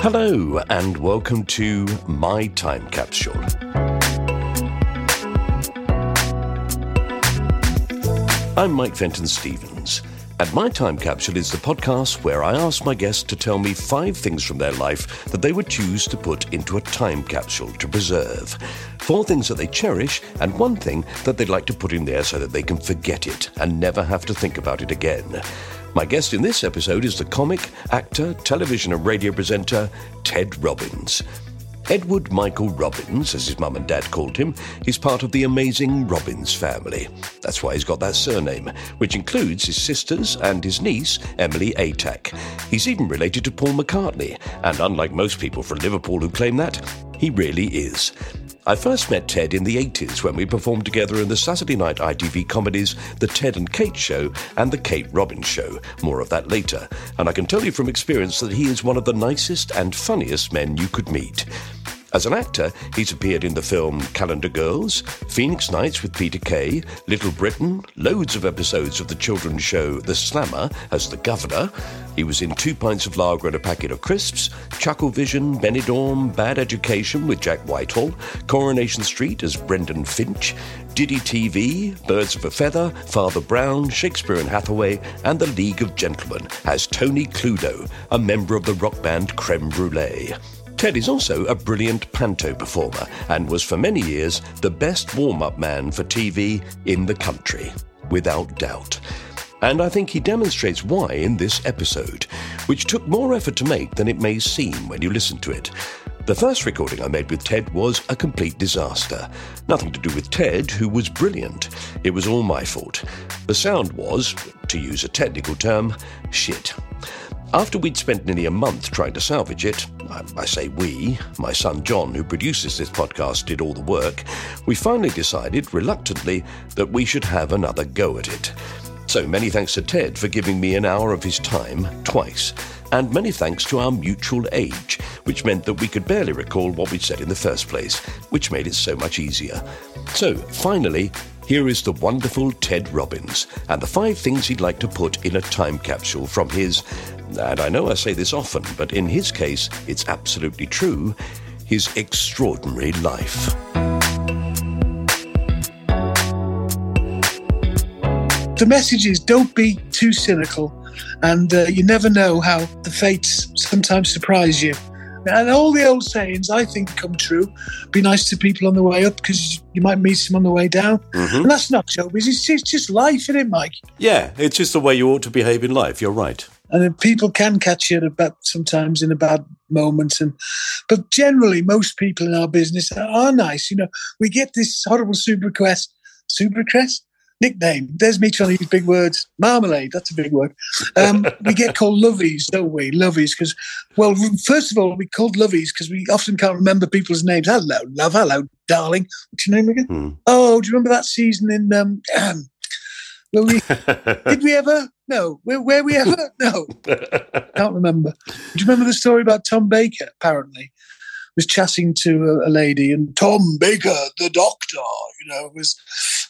Hello, and welcome to My Time Capsule. I'm Mike Fenton Stevens, and My Time Capsule is the podcast where I ask my guests to tell me five things from their life that they would choose to put into a time capsule to preserve. Four things that they cherish, and one thing that they'd like to put in there so that they can forget it and never have to think about it again. My guest in this episode is the comic, actor, television, and radio presenter Ted Robbins. Edward Michael Robbins, as his mum and dad called him, is part of the amazing Robbins family. That's why he's got that surname, which includes his sisters and his niece, Emily Atack. He's even related to Paul McCartney, and unlike most people from Liverpool who claim that, he really is. I first met Ted in the 80s when we performed together in the Saturday night ITV comedies The Ted and Kate Show and The Kate Robbins Show. More of that later. And I can tell you from experience that he is one of the nicest and funniest men you could meet. As an actor, he's appeared in the film Calendar Girls, Phoenix Nights with Peter Kay, Little Britain, loads of episodes of the children's show The Slammer as the Governor. He was in Two Pints of Lager and a Packet of Crisps, Chuckle Chucklevision, Benidorm, Bad Education with Jack Whitehall, Coronation Street as Brendan Finch, Diddy TV, Birds of a Feather, Father Brown, Shakespeare and Hathaway, and The League of Gentlemen as Tony Cluedo, a member of the rock band Creme Brulee. Ted is also a brilliant panto performer and was for many years the best warm up man for TV in the country, without doubt. And I think he demonstrates why in this episode, which took more effort to make than it may seem when you listen to it. The first recording I made with Ted was a complete disaster. Nothing to do with Ted, who was brilliant. It was all my fault. The sound was, to use a technical term, shit. After we'd spent nearly a month trying to salvage it, I say we, my son John, who produces this podcast, did all the work, we finally decided, reluctantly, that we should have another go at it. So many thanks to Ted for giving me an hour of his time, twice, and many thanks to our mutual age, which meant that we could barely recall what we'd said in the first place, which made it so much easier. So, finally, here is the wonderful Ted Robbins and the five things he'd like to put in a time capsule from his, and I know I say this often, but in his case, it's absolutely true, his extraordinary life. The message is don't be too cynical, and uh, you never know how the fates sometimes surprise you. And all the old sayings, I think, come true. Be nice to people on the way up because you might meet them on the way down. Mm-hmm. And that's not showbiz. It's, it's just life, isn't it, Mike? Yeah, it's just the way you ought to behave in life. You're right. And people can catch you at about sometimes in a bad moment. And but generally, most people in our business are, nice. You know, we get this horrible super quest, super crest. nickname. There's me trying to use big words. Marmalade, that's a big word. Um, we get called lovies, don't we? Lovies, because, well, first of all, we called lovies because we often can't remember people's names. Hello, love. Hello, darling. What's your name again? Hmm. Oh, do you remember that season in um, we did we ever? No. Where, where we ever? No. Can't remember. Do you remember the story about Tom Baker? Apparently, was chatting to a, a lady, and Tom Baker, the doctor, you know, was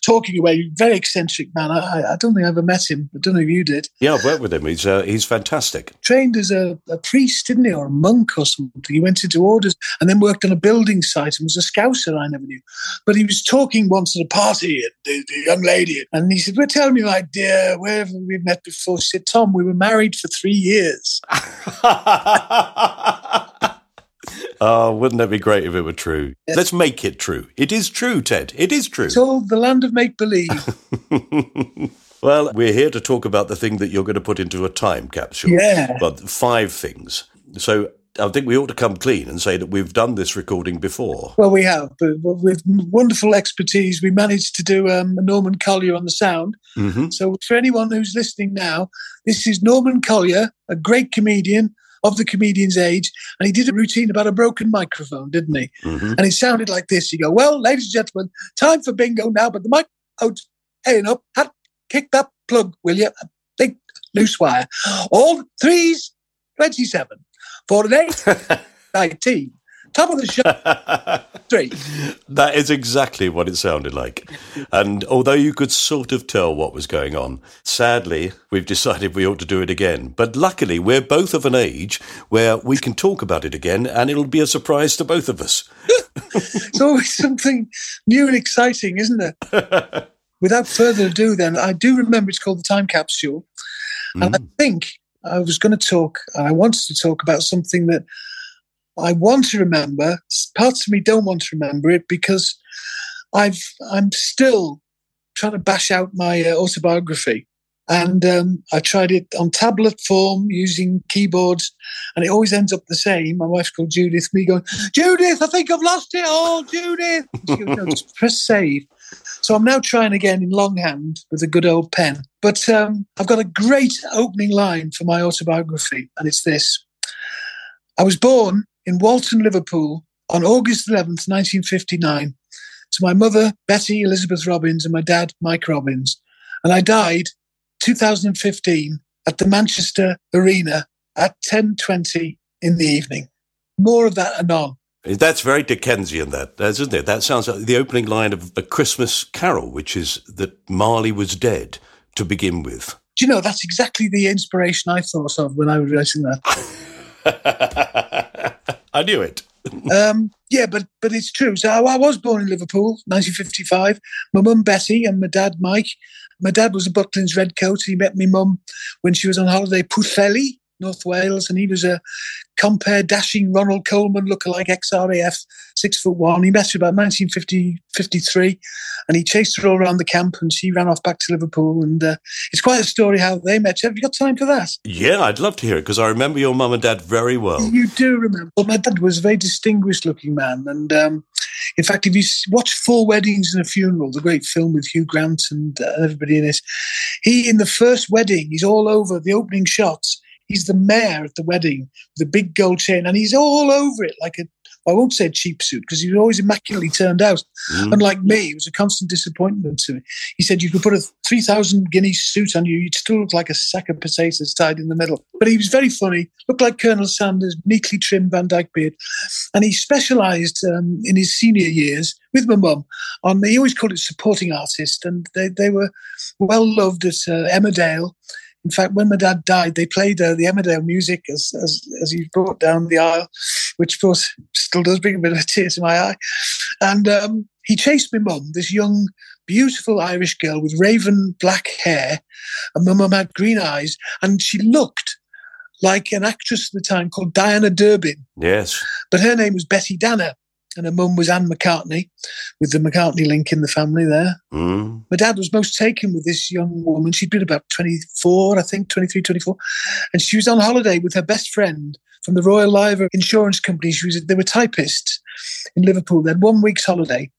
talking away. Very eccentric man. I, I don't think I ever met him. I don't know if you did. Yeah, I've worked with him. He's uh, he's fantastic. Trained as a, a priest, didn't he, or a monk or something? He went into orders and then worked on a building site and was a scouser. I never knew. But he was talking once at a party, and the, the young lady, and he said, "Well, tell me, my dear, where have we met before?" She said, "Tom, we were married for three years." oh, wouldn't that be great if it were true? Let's make it true. It is true, Ted. It is true. It's all the land of make believe. well, we're here to talk about the thing that you're going to put into a time capsule. Yeah. But five things. So I think we ought to come clean and say that we've done this recording before. Well, we have, but with wonderful expertise, we managed to do um, Norman Collier on the sound. Mm-hmm. So, for anyone who's listening now, this is Norman Collier, a great comedian of the comedian's age, and he did a routine about a broken microphone, didn't he? Mm-hmm. And it sounded like this. You go, well, ladies and gentlemen, time for bingo now, but the mic out, hey, up, hat, kick that plug, will you? A big loose wire. All threes, 27. For an eight, 19. Top of the show, three. That is exactly what it sounded like. And although you could sort of tell what was going on, sadly, we've decided we ought to do it again. But luckily, we're both of an age where we can talk about it again and it'll be a surprise to both of us. It's always something new and exciting, isn't it? Without further ado, then, I do remember it's called the Time Capsule. And I mm. think I was going to talk, I wanted to talk about something that I want to remember. Parts of me don't want to remember it because I've I'm still trying to bash out my uh, autobiography, and um, I tried it on tablet form using keyboards, and it always ends up the same. My wife's called Judith. Me going, Judith, I think I've lost it all, Judith. Goes, no, just press save. So I'm now trying again in longhand with a good old pen. But um, I've got a great opening line for my autobiography, and it's this. I was born in Walton, Liverpool on August 11th, 1959, to my mother, Betty Elizabeth Robbins, and my dad, Mike Robbins. And I died 2015 at the Manchester Arena at 10.20 in the evening. More of that anon. That's very Dickensian, that, isn't it? That sounds like the opening line of a Christmas carol, which is that Marley was dead to begin with. Do you know, that's exactly the inspiration I thought of when I was writing that. I knew it. um, yeah, but but it's true. So I, was born in Liverpool, 1955. My mum Betty and my dad Mike. My dad was a Butlins Redcoat. He met my mum when she was on holiday Pwllheli, North Wales, and he was a compare dashing Ronald Colman lookalike XRAF, six foot one. He met her about 1950, 53, and he chased her all around the camp and she ran off back to Liverpool. And uh, it's quite a story how they met. Have you got time for that? Yeah, I'd love to hear it because I remember your mum and dad very well. You do remember. Well, my dad was a very distinguished looking man. And um, in fact, if you watch Four Weddings and a Funeral, the great film with Hugh Grant and uh, everybody in it, he, in the first wedding, he's all over the opening shots he's the mayor at the wedding with a big gold chain, and he's all over it like a. I won't say cheap suit because he was always immaculately turned out. Mm. Unlike me, it was a constant disappointment to me. He said you could put a three thousand guinea suit on you, you'd still look like a sack of potatoes tied in the middle. But he was very funny, looked like Colonel Sanders, neatly trimmed Van Dyke beard, and he specialised um, in his senior years with my mum on. He always called it supporting artist, and they they were well loved at uh, Emmerdale. In fact, when my dad died, they played uh, the Emmerdale music as, as as he brought down the aisle, which of course still does bring a bit of tears tear to my eye. And um, he chased my mum, this young, beautiful Irish girl with raven black hair, and my mum had green eyes, and she looked like an actress at the time called Deanna Durbin. Yes. But her name was Betty Danner and her mum was Anne McCartney, with the McCartney link in the family there. Mm. My dad was most taken with this young woman. She'd been about 24, I think, 23, 24. And she was on holiday with her best friend from the Royal Liver Insurance Company. She was, they were typists in Liverpool. They had one week's holiday.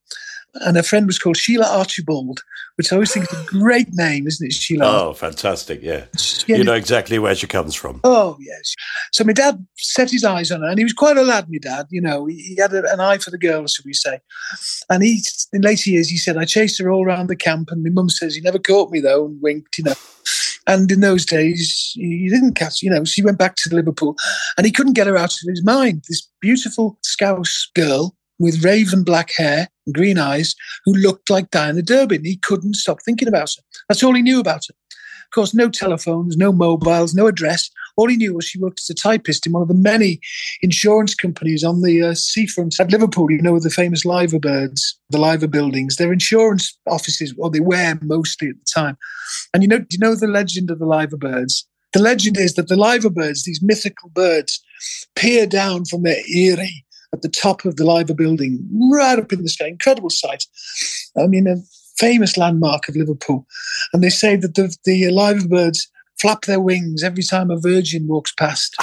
And her friend was called Sheila Archibald, which I always think is a great name, isn't it, Sheila? Oh, fantastic! Yeah, you know exactly where she comes from. Oh, yes. So my dad set his eyes on her, and he was quite a lad. My dad, you know, he, he had a, an eye for the girls, should we say? And he, in later years, he said, "I chased her all around the camp," and my mum says he never caught me though, and winked, you know. And in those days, he didn't catch, you know, she went back to Liverpool and he couldn't get her out of his mind. This beautiful Scouse girl with raven black hair and green eyes who looked like Deanna Durbin. He couldn't stop thinking about her. That's all he knew about her. Of course, no telephones, no mobiles, no address. All he knew was she worked as a typist in one of the many insurance companies on the uh, seafront at Liverpool. You know, the famous Liver Birds, the Liver buildings. They're insurance offices, or they were mostly at the time. And you know, do you know the legend of the Liver Birds? The legend is that the Liver Birds, these mythical birds, peer down from their eyrie at the top of the Liver building, right up in the sky. Incredible sight. I mean, a famous landmark of Liverpool. And they say that the, the Liver birds flap their wings every time a virgin walks past.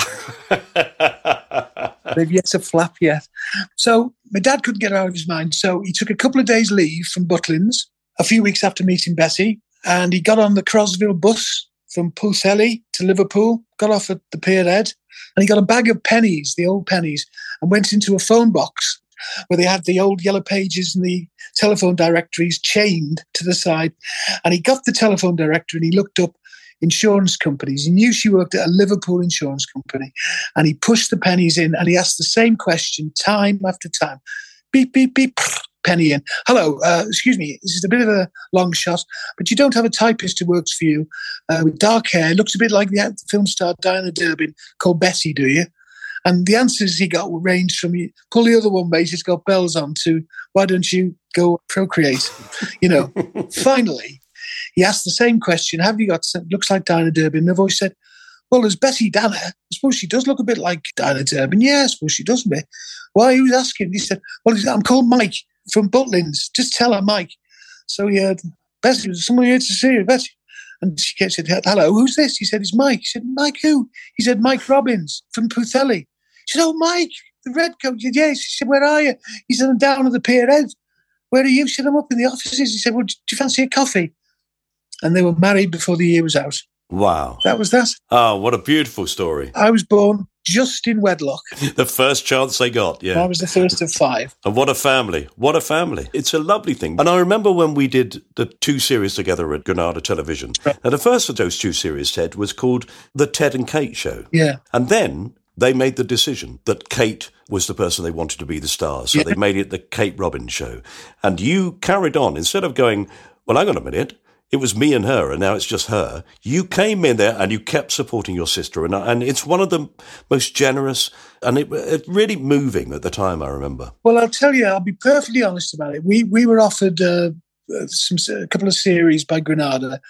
They've yet to flap yet. So my dad couldn't get out of his mind. So he took a couple of days leave from Butlins a few weeks after meeting Bessie, and he got on the Crosville bus from Pwllheli to Liverpool, got off at the Pier Ed, and he got a bag of pennies, the old pennies, and went into a phone box where they had the old yellow pages and the telephone directories chained to the side. And he got the telephone directory and he looked up insurance companies. He knew she worked at a Liverpool insurance company. And he pushed the pennies in and he asked the same question time after time. Beep, beep, beep, penny in. Hello, uh, excuse me, this is a bit of a long shot, but you don't have a typist who works for you uh, with dark hair, looks a bit like the film star Deanna Durbin called Bessie, do you? And the answers he got ranged from pull the other one, mate, it's got bells on, to why don't you go procreate? You know, finally, he asked the same question Have you got, looks like Deanna Durbin? And the voice said, Well, there's Bessie Danner. I suppose she does look a bit like Deanna Durbin. Yeah, I suppose she does, me. Why? He was asking. He said, Well, I'm called Mike from Butlins. Just tell her, Mike. So he had, Bessie, someone here to see you, Bessie. And she said, Hello, who's this? He said, It's Mike. He said, Mike who? He said, Mike Robbins from Pwllheli. She said, Oh, Mike, the red coat. He said, Yes. She said, Where are you? He said, I'm down at the Pier Ed. Where are you? She said, I'm up in the offices. He said, Well, do you fancy a coffee? And they were married before the year was out. Wow. That was that. Oh, what a beautiful story. I was born just in wedlock. the first chance they got, yeah. I was the first of five. And what a family. What a family. It's a lovely thing. And I remember when we did the two series together at Granada Television. Right. And the first of those two series, Ted, was called The Ted and Kate Show. Yeah. And then they made the decision that Kate was the person they wanted to be the star. So yeah. they made it the Kate Robbins Show. And you carried on. Instead of going, well, hang on a minute it was me and her, and now it's just her. You came in there and you kept supporting your sister, and and it's one of the most generous and it, it really moving at the time. I remember. Well, I'll tell you, I'll be perfectly honest about it. We we were offered. Uh, some a couple of series by Granada,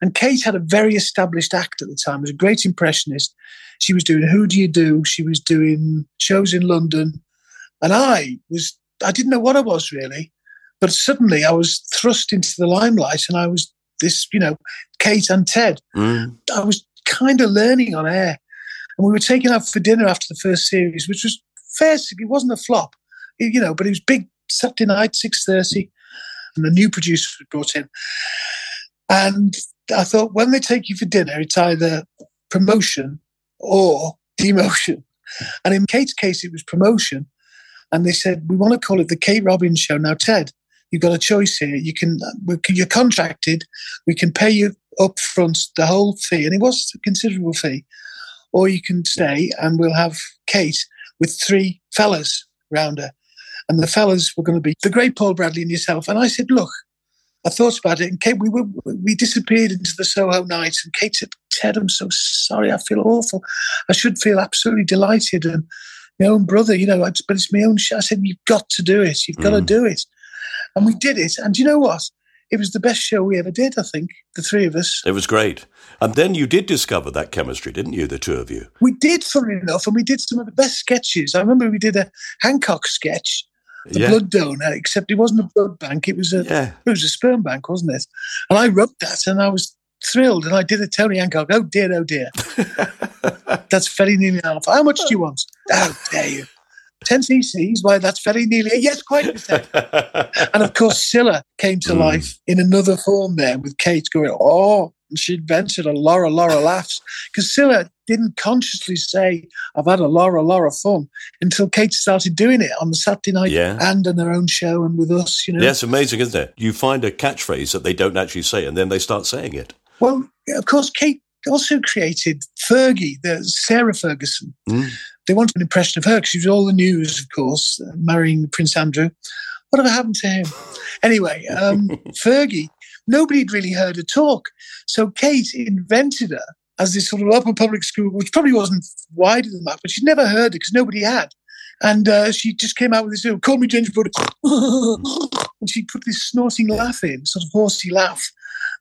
and Kate had a very established act at the time. Was a great impressionist. She was doing Who Do You Do? She was doing shows in London, and I was I didn't know what I was really, but suddenly I was thrust into the limelight, and I was this, you know, Kate and Ted. Mm. I was kind of learning on air. And we were taken out for dinner after the first series, which was fair. It wasn't a flop, you know, but it was big Saturday night, 6.30, and a new producer was brought in. And I thought, when they take you for dinner, it's either promotion or demotion. And in Kate's case, it was promotion. And they said, we want to call it the Kate Robbins Show. Now, Ted, you've got a choice here. You can, you're contracted. We can pay you up front the whole fee, and it was a considerable fee, or you can stay and we'll have Kate with three fellas round her. And the fellas were going to be the great Paul Bradley and yourself. And I said, look, I thought about it, and Kate, we were we disappeared into the Soho night, and Kate said, "Ted, I'm so sorry. I feel awful. I should feel absolutely delighted." And my own brother, you know, but it's my own show. I said, "You've got to do it. You've got to mm. do it." And we did it. And you know what? It was the best show we ever did, I think, the three of us. It was great. And then you did discover that chemistry, didn't you, the two of you? We did, funnily enough, and we did some of the best sketches. I remember we did a Hancock sketch, the yeah. blood donor, except it wasn't a blood bank, it was a yeah. it was a sperm bank, wasn't it? And I wrote that and I was thrilled and I did a Tony Hancock. Oh dear, oh dear. That's very nearly half. How much do you want? How dare you? 10 cc's, why that's very nearly, yes, quite. and of course, Cilla came to mm. life in another form there with Kate going, oh, and she invented a Laura Laura laughs because Cilla didn't consciously say, I've had a Laura Laura fun until Kate started doing it on the Saturday night yeah. and on her own show and with us, you know. Yeah, it's amazing, isn't it? You find a catchphrase that they don't actually say and then they start saying it. Well, of course, Kate also created Fergie, the Sarah Ferguson. Mm. They wanted an impression of her because she was all the news, of course, uh, marrying Prince Andrew. Whatever happened to him? Anyway, um, Fergie, nobody had really heard her talk. So Kate invented her as this sort of upper public school, which probably wasn't wider than that, but she'd never heard it because nobody had. And uh, she just came out with this, oh, call me gingerbread. and she put this snorting laugh in, sort of horsey laugh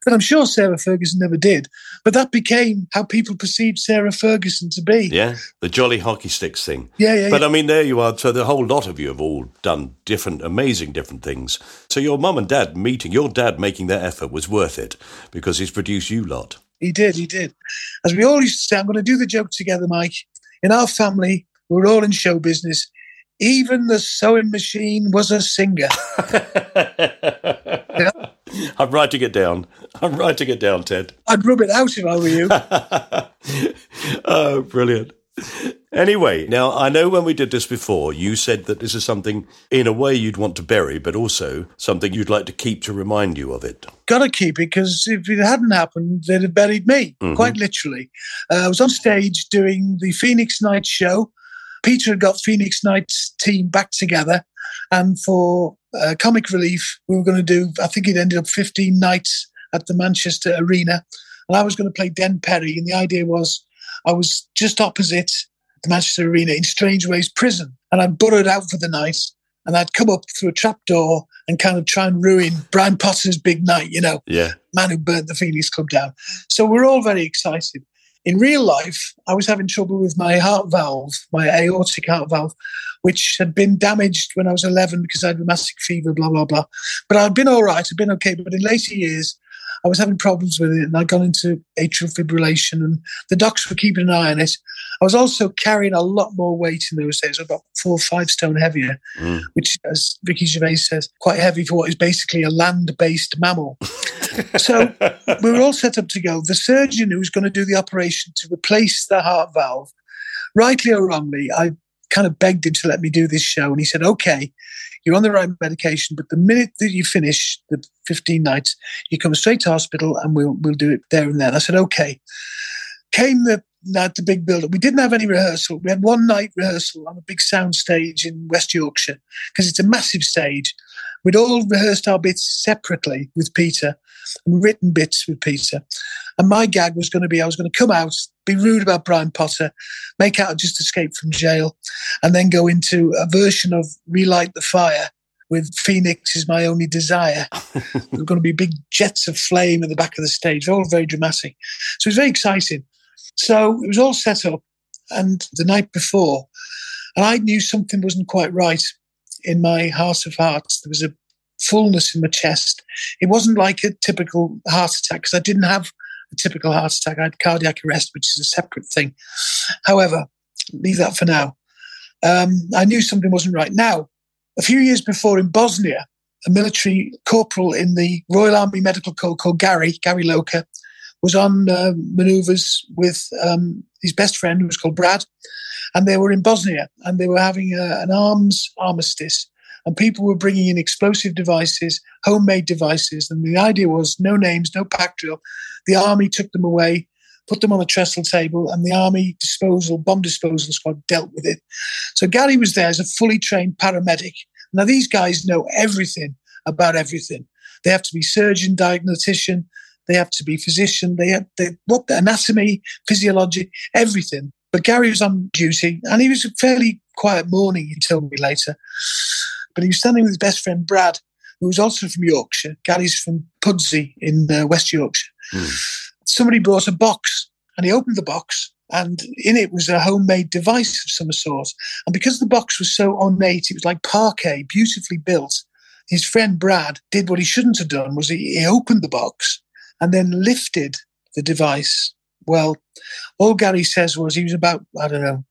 that I'm sure Sarah Ferguson never did. But that became how people perceived Sarah Ferguson to be. Yeah, the jolly hockey sticks thing. Yeah, yeah. But yeah. I mean, there you are. So the whole lot of you have all done different, amazing, different things. So your mum and dad meeting, your dad making that effort was worth it because he's produced you lot. He did, he did. As we all used to say, I'm going to do the joke together, Mike. In our family, we're all in show business. Even the sewing machine was a singer. yeah. I'm writing it down. I'm writing it down, Ted. I'd rub it out if I were you. oh, brilliant. Anyway, now I know when we did this before, you said that this is something in a way you'd want to bury, but also something you'd like to keep to remind you of it. Got to keep it because if it hadn't happened, they'd have buried me, mm-hmm. quite literally. Uh, I was on stage doing the Phoenix Night show. Peter had got Phoenix Night's team back together, and for uh, comic relief, we were going to do, I think it ended up 15 nights at the Manchester Arena. And I was going to play Den Perry. And the idea was I was just opposite the Manchester Arena in Strangeways Prison. And I'd burrowed out for the night. And I'd come up through a trap door and kind of try and ruin Brian Potter's big night, you know, yeah. man who burnt the Phoenix Club down. So we're all very excited. In real life, I was having trouble with my heart valve, my aortic heart valve, which had been damaged when I was 11 because I had rheumatic fever, blah, blah, blah. But I'd been all right, I'd been okay. But in later years, I was having problems with it and I'd gone into atrial fibrillation and the docs were keeping an eye on it. I was also carrying a lot more weight in those days, about four or five stone heavier, mm. which, as Ricky Gervais says, quite heavy for what is basically a land based mammal. so we were all set up to go. The surgeon who was going to do the operation to replace the heart valve, rightly or wrongly, I kind of begged him to let me do this show. And he said, okay, you're on the right medication, but the minute that you finish the 15 nights, you come straight to hospital and we'll, we'll do it there and then. I said, okay. Came the night, the big build up. We didn't have any rehearsal. We had one night rehearsal on a big sound stage in West Yorkshire because it's a massive stage. We'd all rehearsed our bits separately with Peter written bits with Peter. And my gag was going to be I was going to come out, be rude about Brian Potter, make out just escape from jail, and then go into a version of Relight the Fire with Phoenix is my only desire. There were going to be big jets of flame at the back of the stage, all very dramatic. So it was very exciting. So it was all set up. And the night before, and I knew something wasn't quite right in my heart of hearts. There was a fullness in my chest. It wasn't like a typical heart attack because I didn't have a typical heart attack. I had cardiac arrest, which is a separate thing. However, leave that for now. Um, I knew something wasn't right. Now, a few years before in Bosnia, a military corporal in the Royal Army Medical Corps called Gary, Gary Loker, was on uh, maneuvers with um, his best friend, who was called Brad, and they were in Bosnia and they were having a, an arms armistice and people were bringing in explosive devices, homemade devices. And the idea was no names, no pack drill. The army took them away, put them on a trestle table, and the army disposal, bomb disposal squad dealt with it. So Gary was there as a fully trained paramedic. Now, these guys know everything about everything. They have to be surgeon, diagnostician, they have to be physician, they have they, what the anatomy, physiology, everything. But Gary was on duty and he was a fairly quiet morning, he told me later. But he was standing with his best friend Brad, who was also from Yorkshire. Gary's from Pudsey in uh, West Yorkshire. Mm. Somebody brought a box, and he opened the box, and in it was a homemade device of some sort. And because the box was so ornate, it was like parquet, beautifully built. His friend Brad did what he shouldn't have done: was he, he opened the box and then lifted the device. Well, all Gary says was he was about I don't know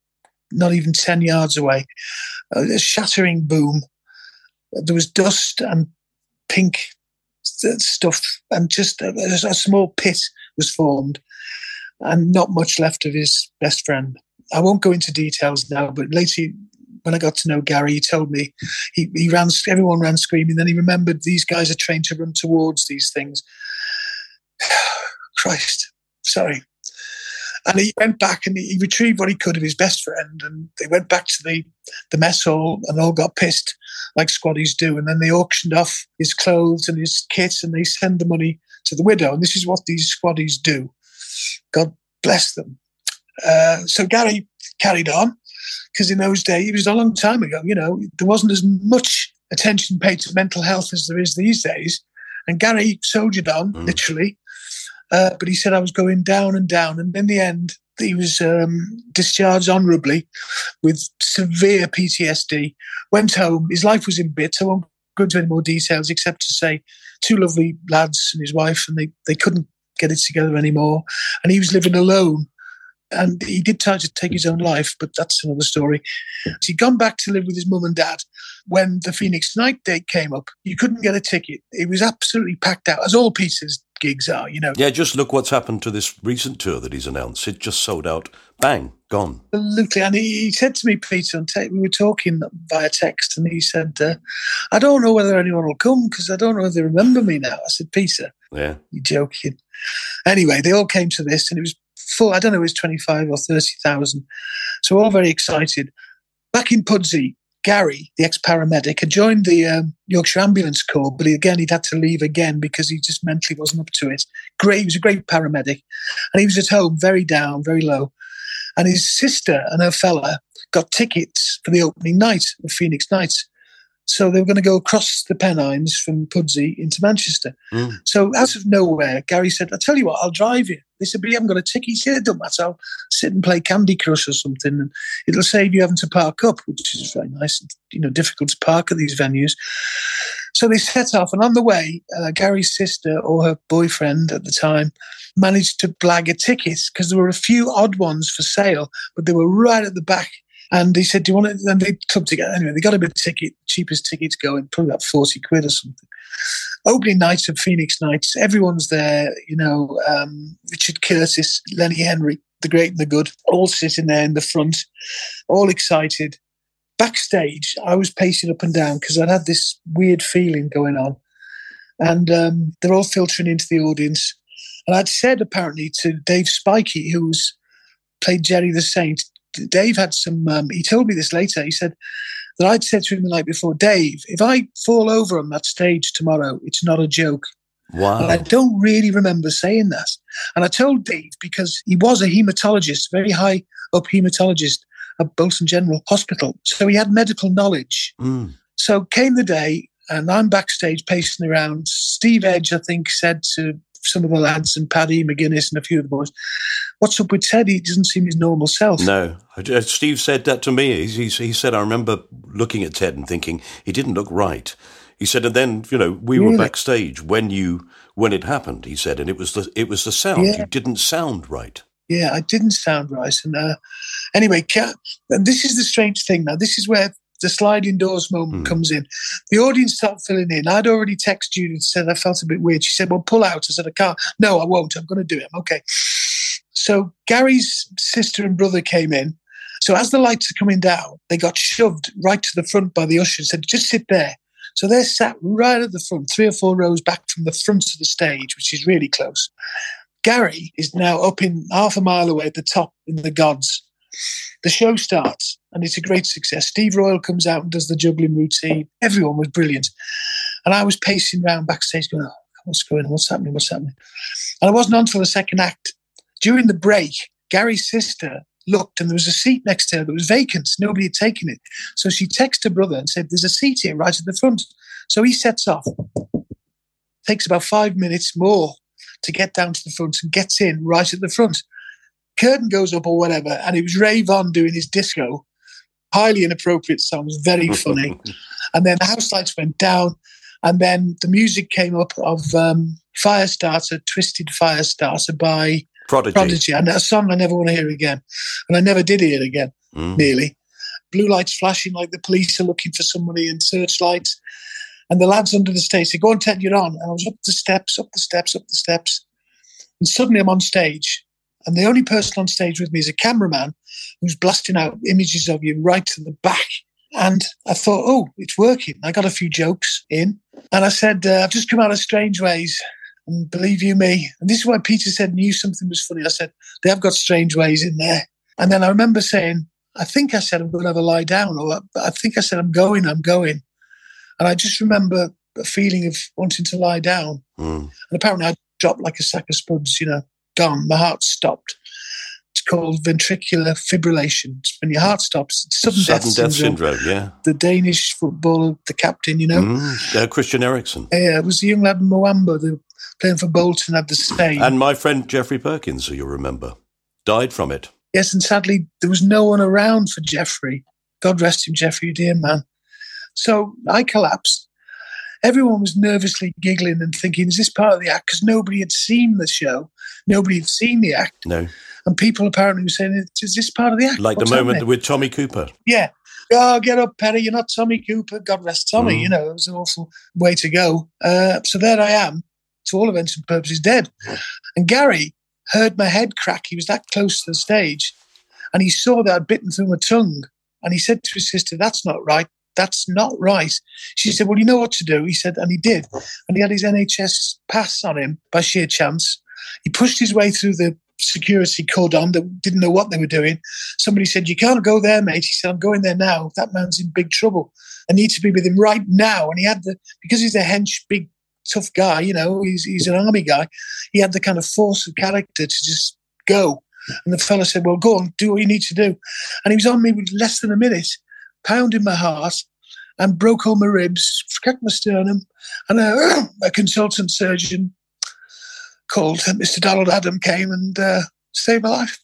not even 10 yards away. a shattering boom. There was dust and pink stuff, and just a, a small pit was formed, and not much left of his best friend. I won't go into details now, but later when I got to know Gary, he told me he, he ran, everyone ran screaming. Then he remembered these guys are trained to run towards these things. Christ, sorry. And he went back and he retrieved what he could of his best friend, and they went back to the, the mess hall and all got pissed like squaddies do. And then they auctioned off his clothes and his kit, and they send the money to the widow. And this is what these squaddies do. God bless them. Uh, so Gary carried on because in those days, it was a long time ago, you know, there wasn't as much attention paid to mental health as there is these days. And Gary soldiered on, mm. literally. Uh, but he said I was going down and down. And in the end, he was um, discharged honourably with severe PTSD. Went home. His life was in bits. I won't go into any more details except to say two lovely lads and his wife, and they, they couldn't get it together anymore. And he was living alone and he did try to take his own life, but that's another story. So He'd gone back to live with his mum and dad when the Phoenix Night date came up. You couldn't get a ticket. It was absolutely packed out, as all Peter's gigs are, you know. Yeah, just look what's happened to this recent tour that he's announced. It just sold out. Bang, gone. Absolutely. And he, he said to me, Peter, on te- we were talking via text, and he said, uh, I don't know whether anyone will come because I don't know if they remember me now. I said, Peter, yeah, you're joking. Anyway, they all came to this, and it was full, I don't know, it was 25 or 30,000. So all very excited. Back in Pudsey, Gary, the ex paramedic, had joined the um, Yorkshire Ambulance Corps, but he, again, he'd had to leave again because he just mentally wasn't up to it. Great, he was a great paramedic. And he was at home, very down, very low. And his sister and her fella got tickets for the opening night of Phoenix Nights. So they were going to go across the Pennines from Pudsey into Manchester. Mm. So out of nowhere, Gary said, I tell you what, I'll drive you. They said, but you haven't got a ticket. He said, it don't matter. I'll sit and play Candy Crush or something and it'll save you having to park up, which is very nice. You know, difficult to park at these venues. So they set off, and on the way, uh, Gary's sister or her boyfriend at the time managed to blag a ticket because there were a few odd ones for sale, but they were right at the back and he said, Do you want it? And they clubbed together. Anyway, they got a bit of ticket, cheapest tickets going, probably about 40 quid or something. Opening night of Phoenix Nights, everyone's there, you know, um, Richard Curtis, Lenny Henry, the great and the good, all sitting there in the front, all excited. Backstage, I was pacing up and down because I'd had this weird feeling going on. And um, they're all filtering into the audience. And I'd said apparently to Dave Spikey, who's played Jerry the Saint, Dave had some. Um, he told me this later. He said that I'd said to him the night before, Dave, if I fall over on that stage tomorrow, it's not a joke. Wow. And I don't really remember saying that. And I told Dave because he was a hematologist, very high up hematologist at Bolton General Hospital. So he had medical knowledge. Mm. So came the day, and I'm backstage pacing around. Steve Edge, I think, said to some of the lads and Paddy McGuinness and a few of the boys. What's up with Ted? He doesn't seem his normal self. No, uh, Steve said that to me. He, he, said, I remember looking at Ted and thinking he didn't look right. He said, and then you know we really? were backstage when you when it happened. He said, and it was the it was the sound. Yeah. You didn't sound right. Yeah, I didn't sound right. And uh, anyway, and this is the strange thing. Now, this is where the sliding doors moment mm. comes in. The audience start filling in. I'd already texted Judy and said I felt a bit weird. She said, Well, pull out. I said, I can't. No, I won't. I'm going to do it. Okay. So Gary's sister and brother came in. So as the lights are coming down, they got shoved right to the front by the usher and said, Just sit there. So they're sat right at the front, three or four rows back from the front of the stage, which is really close. Gary is now up in half a mile away at the top in the gods. The show starts and it's a great success. Steve Royle comes out and does the juggling routine. Everyone was brilliant. And I was pacing around backstage going, oh, what's going on? What's happening? What's happening? And it wasn't until the second act. During the break, Gary's sister looked and there was a seat next to her that was vacant. Nobody had taken it. So she texted her brother and said, There's a seat here right at the front. So he sets off. Takes about five minutes more to get down to the front and gets in right at the front curtain goes up or whatever, and it was Ray Von doing his disco. Highly inappropriate songs, very funny. and then the house lights went down, and then the music came up of um, Firestarter, Twisted Firestarter by Prodigy. Prodigy, and that song I never want to hear again, and I never did hear it again, mm. nearly. blue lights flashing like the police are looking for somebody in searchlights. And the lads under the stage say, Go on, Ted, you're on. And I was up the steps, up the steps, up the steps. And suddenly I'm on stage. And the only person on stage with me is a cameraman who's blasting out images of you right to the back. And I thought, oh, it's working. I got a few jokes in. And I said, uh, I've just come out of Strangeways. And believe you me, and this is why Peter said knew something was funny. I said, they have got strange ways in there. And then I remember saying, I think I said I'm going to have a lie down, or I think I said I'm going, I'm going. And I just remember a feeling of wanting to lie down. Mm. And apparently I dropped like a sack of spuds, you know, gone. My heart stopped. It's called ventricular fibrillation. It's when your heart stops. It's sudden, sudden death, death syndrome. syndrome. Yeah. The Danish footballer, the captain, you know. Mm. Uh, Christian Eriksen. Yeah, it was the young lad Muamba, the playing for Bolton, had the same. And my friend Jeffrey Perkins, who you remember, died from it. Yes, and sadly there was no one around for Jeffrey. God rest him, Jeffrey, dear man. So I collapsed. Everyone was nervously giggling and thinking, is this part of the act? Because nobody had seen the show. Nobody had seen the act. No. And people apparently were saying, is this part of the act? Like What's the moment happening? with Tommy Cooper. Yeah. Oh, get up, Perry. You're not Tommy Cooper. God rest Tommy. Mm. You know, it was an awful way to go. Uh, so there I am, to all events and purposes, dead. And Gary heard my head crack. He was that close to the stage. And he saw that I'd bitten through my tongue. And he said to his sister, That's not right. That's not right. She said, Well, you know what to do. He said, and he did. And he had his NHS pass on him by sheer chance. He pushed his way through the security cordon that didn't know what they were doing. Somebody said, You can't go there, mate. He said, I'm going there now. That man's in big trouble. I need to be with him right now. And he had the, because he's a hench, big, tough guy, you know, he's, he's an army guy, he had the kind of force of character to just go. And the fella said, Well, go on, do what you need to do. And he was on me with less than a minute, pounding my heart and broke all my ribs, cracked my sternum. And a, a consultant surgeon called Mr. Donald Adam came and uh, saved my life.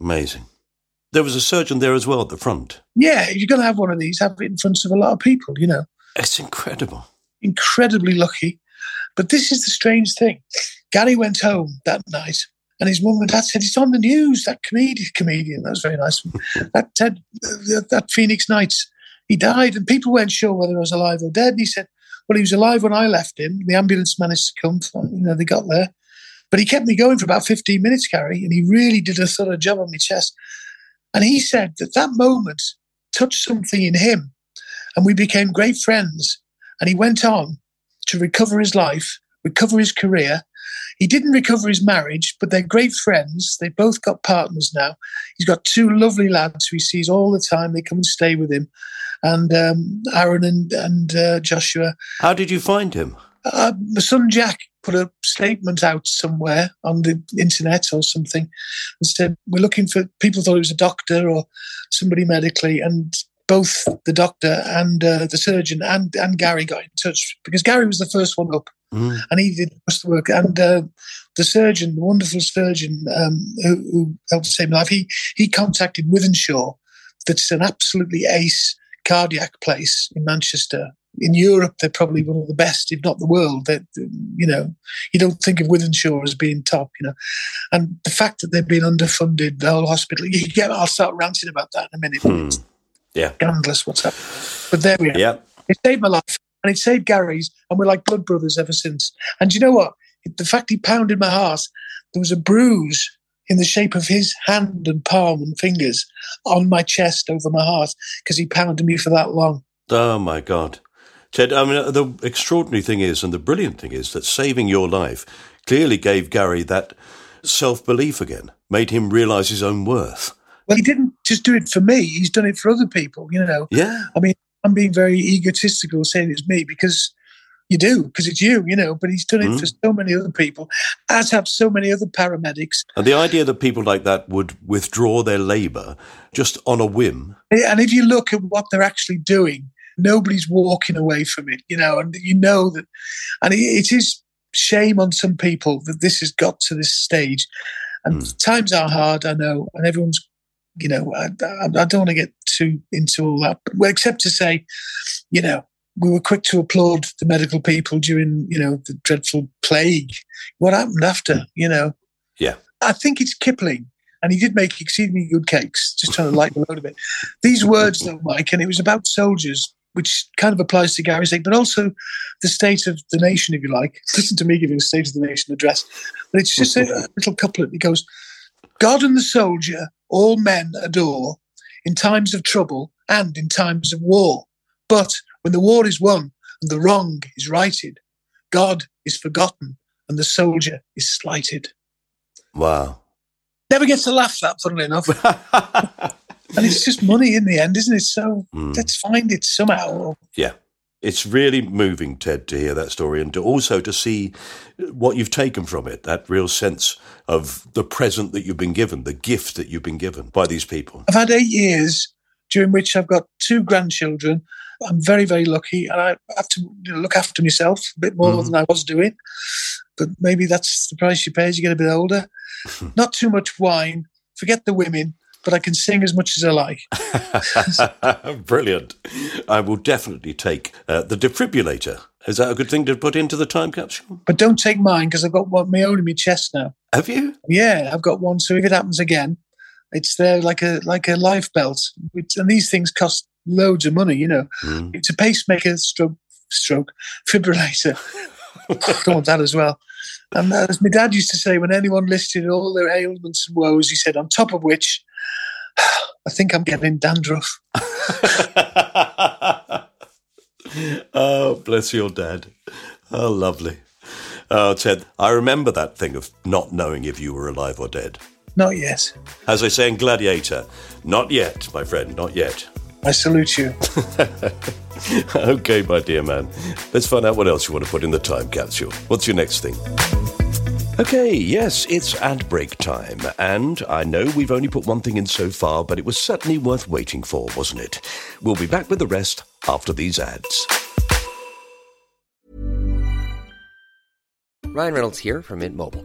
Amazing. There was a surgeon there as well at the front. Yeah, if you're going to have one of these, have it in front of a lot of people, you know. It's incredible. Incredibly lucky. But this is the strange thing. Gary went home that night and his mum and dad said, It's on the news, that comedian. comedian. That was very nice. that Ted, that, Phoenix Nights, he died. And people weren't sure whether he was alive or dead. And he said, Well, he was alive when I left him. The ambulance managed to come. You know, they got there. But he kept me going for about 15 minutes, Gary, and he really did a thorough job on my chest. And he said that that moment touched something in him. And we became great friends. And he went on to recover his life, recover his career. He didn't recover his marriage, but they're great friends. They both got partners now. He's got two lovely lads who he sees all the time. They come and stay with him. And um, Aaron and, and uh, Joshua. How did you find him? Uh, my son Jack put a statement out somewhere on the internet or something and said, We're looking for people thought it was a doctor or somebody medically. And both the doctor and uh, the surgeon and, and Gary got in touch because Gary was the first one up Mm. and he did most of the work. And uh, the surgeon, the wonderful surgeon um, who, who helped save my life, he, he contacted Wythenshawe, that's an absolutely ace cardiac place in Manchester. In Europe, they're probably one of the best, if not the world. That you know, you don't think of Wythenshawe as being top, you know. And the fact that they've been underfunded, the whole hospital. You get, I'll start ranting about that in a minute. Hmm. Yeah. Scandalous, what's happened. But there we are. Yeah. It saved my life, and it saved Gary's, and we're like blood brothers ever since. And you know what? The fact he pounded my heart, there was a bruise in the shape of his hand and palm and fingers on my chest over my heart because he pounded me for that long. Oh my God. Ted, I mean, uh, the extraordinary thing is, and the brilliant thing is, that saving your life clearly gave Gary that self belief again, made him realize his own worth. Well, he didn't just do it for me, he's done it for other people, you know. Yeah. I mean, I'm being very egotistical saying it's me because you do, because it's you, you know, but he's done it Mm. for so many other people, as have so many other paramedics. And the idea that people like that would withdraw their labour just on a whim. And if you look at what they're actually doing, nobody's walking away from it, you know, and you know that, and it, it is shame on some people that this has got to this stage. And times are hard, I know, and everyone's, you know, I, I, I don't want to get too into all that, but, except to say, you know, we were quick to applaud the medical people during, you know, the dreadful plague. What happened after, mm. you know? Yeah. I think it's Kipling and he did make exceedingly good cakes, just trying to lighten the load a bit. These words, though, Mike, and it was about soldiers, which kind of applies to Gary's Lake, but also the state of the nation, if you like. Listen to me giving a state of the nation address. But it's just a little couplet. It goes, God and the soldier, all men adore, in times of trouble and in times of war. But when the war is won and the wrong is righted, God is forgotten and the soldier is slighted. Wow. Never gets a laugh, that, funnily enough. and it's just money in the end, isn't it? So Mm. let's find it somehow. Yeah. It's really moving, Ted, to hear that story and to also to see what you've taken from it, that real sense of the present that you've been given, the gift that you've been given by these people. I've had eight years during which I've got two grandchildren. I'm very, very lucky, and I have to you know, look after myself a bit more Mhm. than I was doing. But maybe that's the price you pay as you get a bit older. Not too much wine. Forget the women, but I can sing as much as I like. Brilliant. I will definitely take uh, the defibrillator. Is that a good thing to put into the time capsule? But don't take mine because I've got one my own in my chest now. Have you? Yeah, I've got one. So if it happens again, it's there like a like a life belt. It's, and these things cost loads of money. You know, Mm. it's a pacemaker stroke stroke fibrillator. Don't want that as well. And uh, as my dad used to say, when anyone listed all their ailments and woes, he said, on top of which, I think I'm getting dandruff. oh, bless your dad. Oh, lovely. Oh, Ted, I remember that thing of not knowing if you were alive or dead. Not yet. As they say in Gladiator, not yet, my friend, not yet. I salute you. okay, my dear man. Let's find out what else you want to put in the time capsule. What's your next thing? Okay, yes, it's ad break time. And I know we've only put one thing in so far, but it was certainly worth waiting for, wasn't it? We'll be back with the rest after these ads. Ryan Reynolds here from Mint Mobile.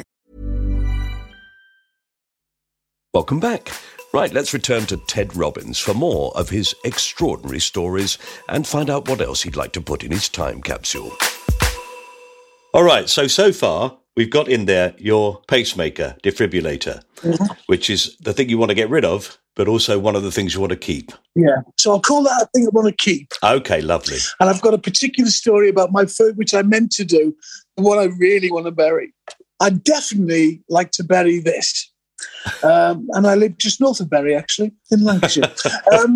Welcome back. Right, let's return to Ted Robbins for more of his extraordinary stories and find out what else he'd like to put in his time capsule. All right, so so far we've got in there your pacemaker defibrillator, mm-hmm. which is the thing you want to get rid of, but also one of the things you want to keep. Yeah. So I'll call that a thing I want to keep. Okay, lovely. And I've got a particular story about my first, which I meant to do, and what I really want to bury. I definitely like to bury this. Um, and I lived just north of Bury, actually, in Lancashire. Um,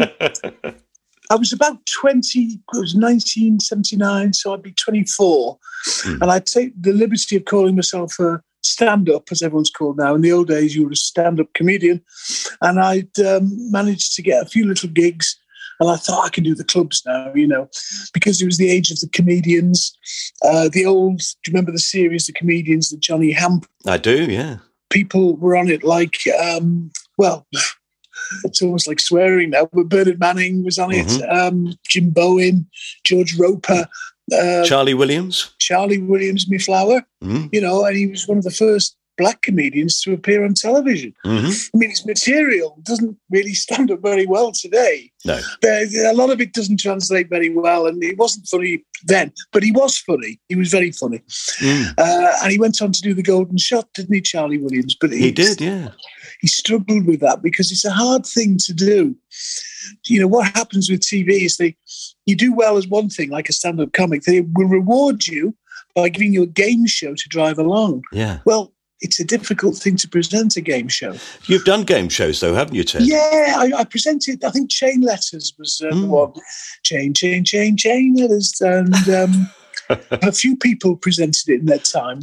I was about 20, it was 1979, so I'd be 24. And I'd take the liberty of calling myself a stand up, as everyone's called now. In the old days, you were a stand up comedian. And I'd um, managed to get a few little gigs. And I thought I can do the clubs now, you know, because it was the age of the comedians. Uh, the old, do you remember the series, The Comedians, the Johnny Hamp? I do, yeah. People were on it like, um, well, it's almost like swearing now, but Bernard Manning was on it, um, Jim Bowen, George Roper, uh, Charlie Williams. Charlie Williams, me flower, Mm. you know, and he was one of the first black comedians to appear on television. hmm I mean, his material doesn't really stand up very well today. No. There, a lot of it doesn't translate very well, and it wasn't funny then, but he was funny. He was very funny. Mm. Uh, and he went on to do the Golden Shot, didn't he, Charlie Williams? But He did, yeah. he struggled with that because it's a hard thing to do. You know, what happens with TV is they you do well as one thing, like a stand-up comic, they will reward you by giving you a game show to drive along. Yeah. Well, it's a difficult thing to present a game show. You've done game shows, though, haven't you, Ted? Yeah, I, I presented. I think Chain Letters was uh, the Mm. one. Chain, chain, chain, chain letters, and um, a few people presented it in their time.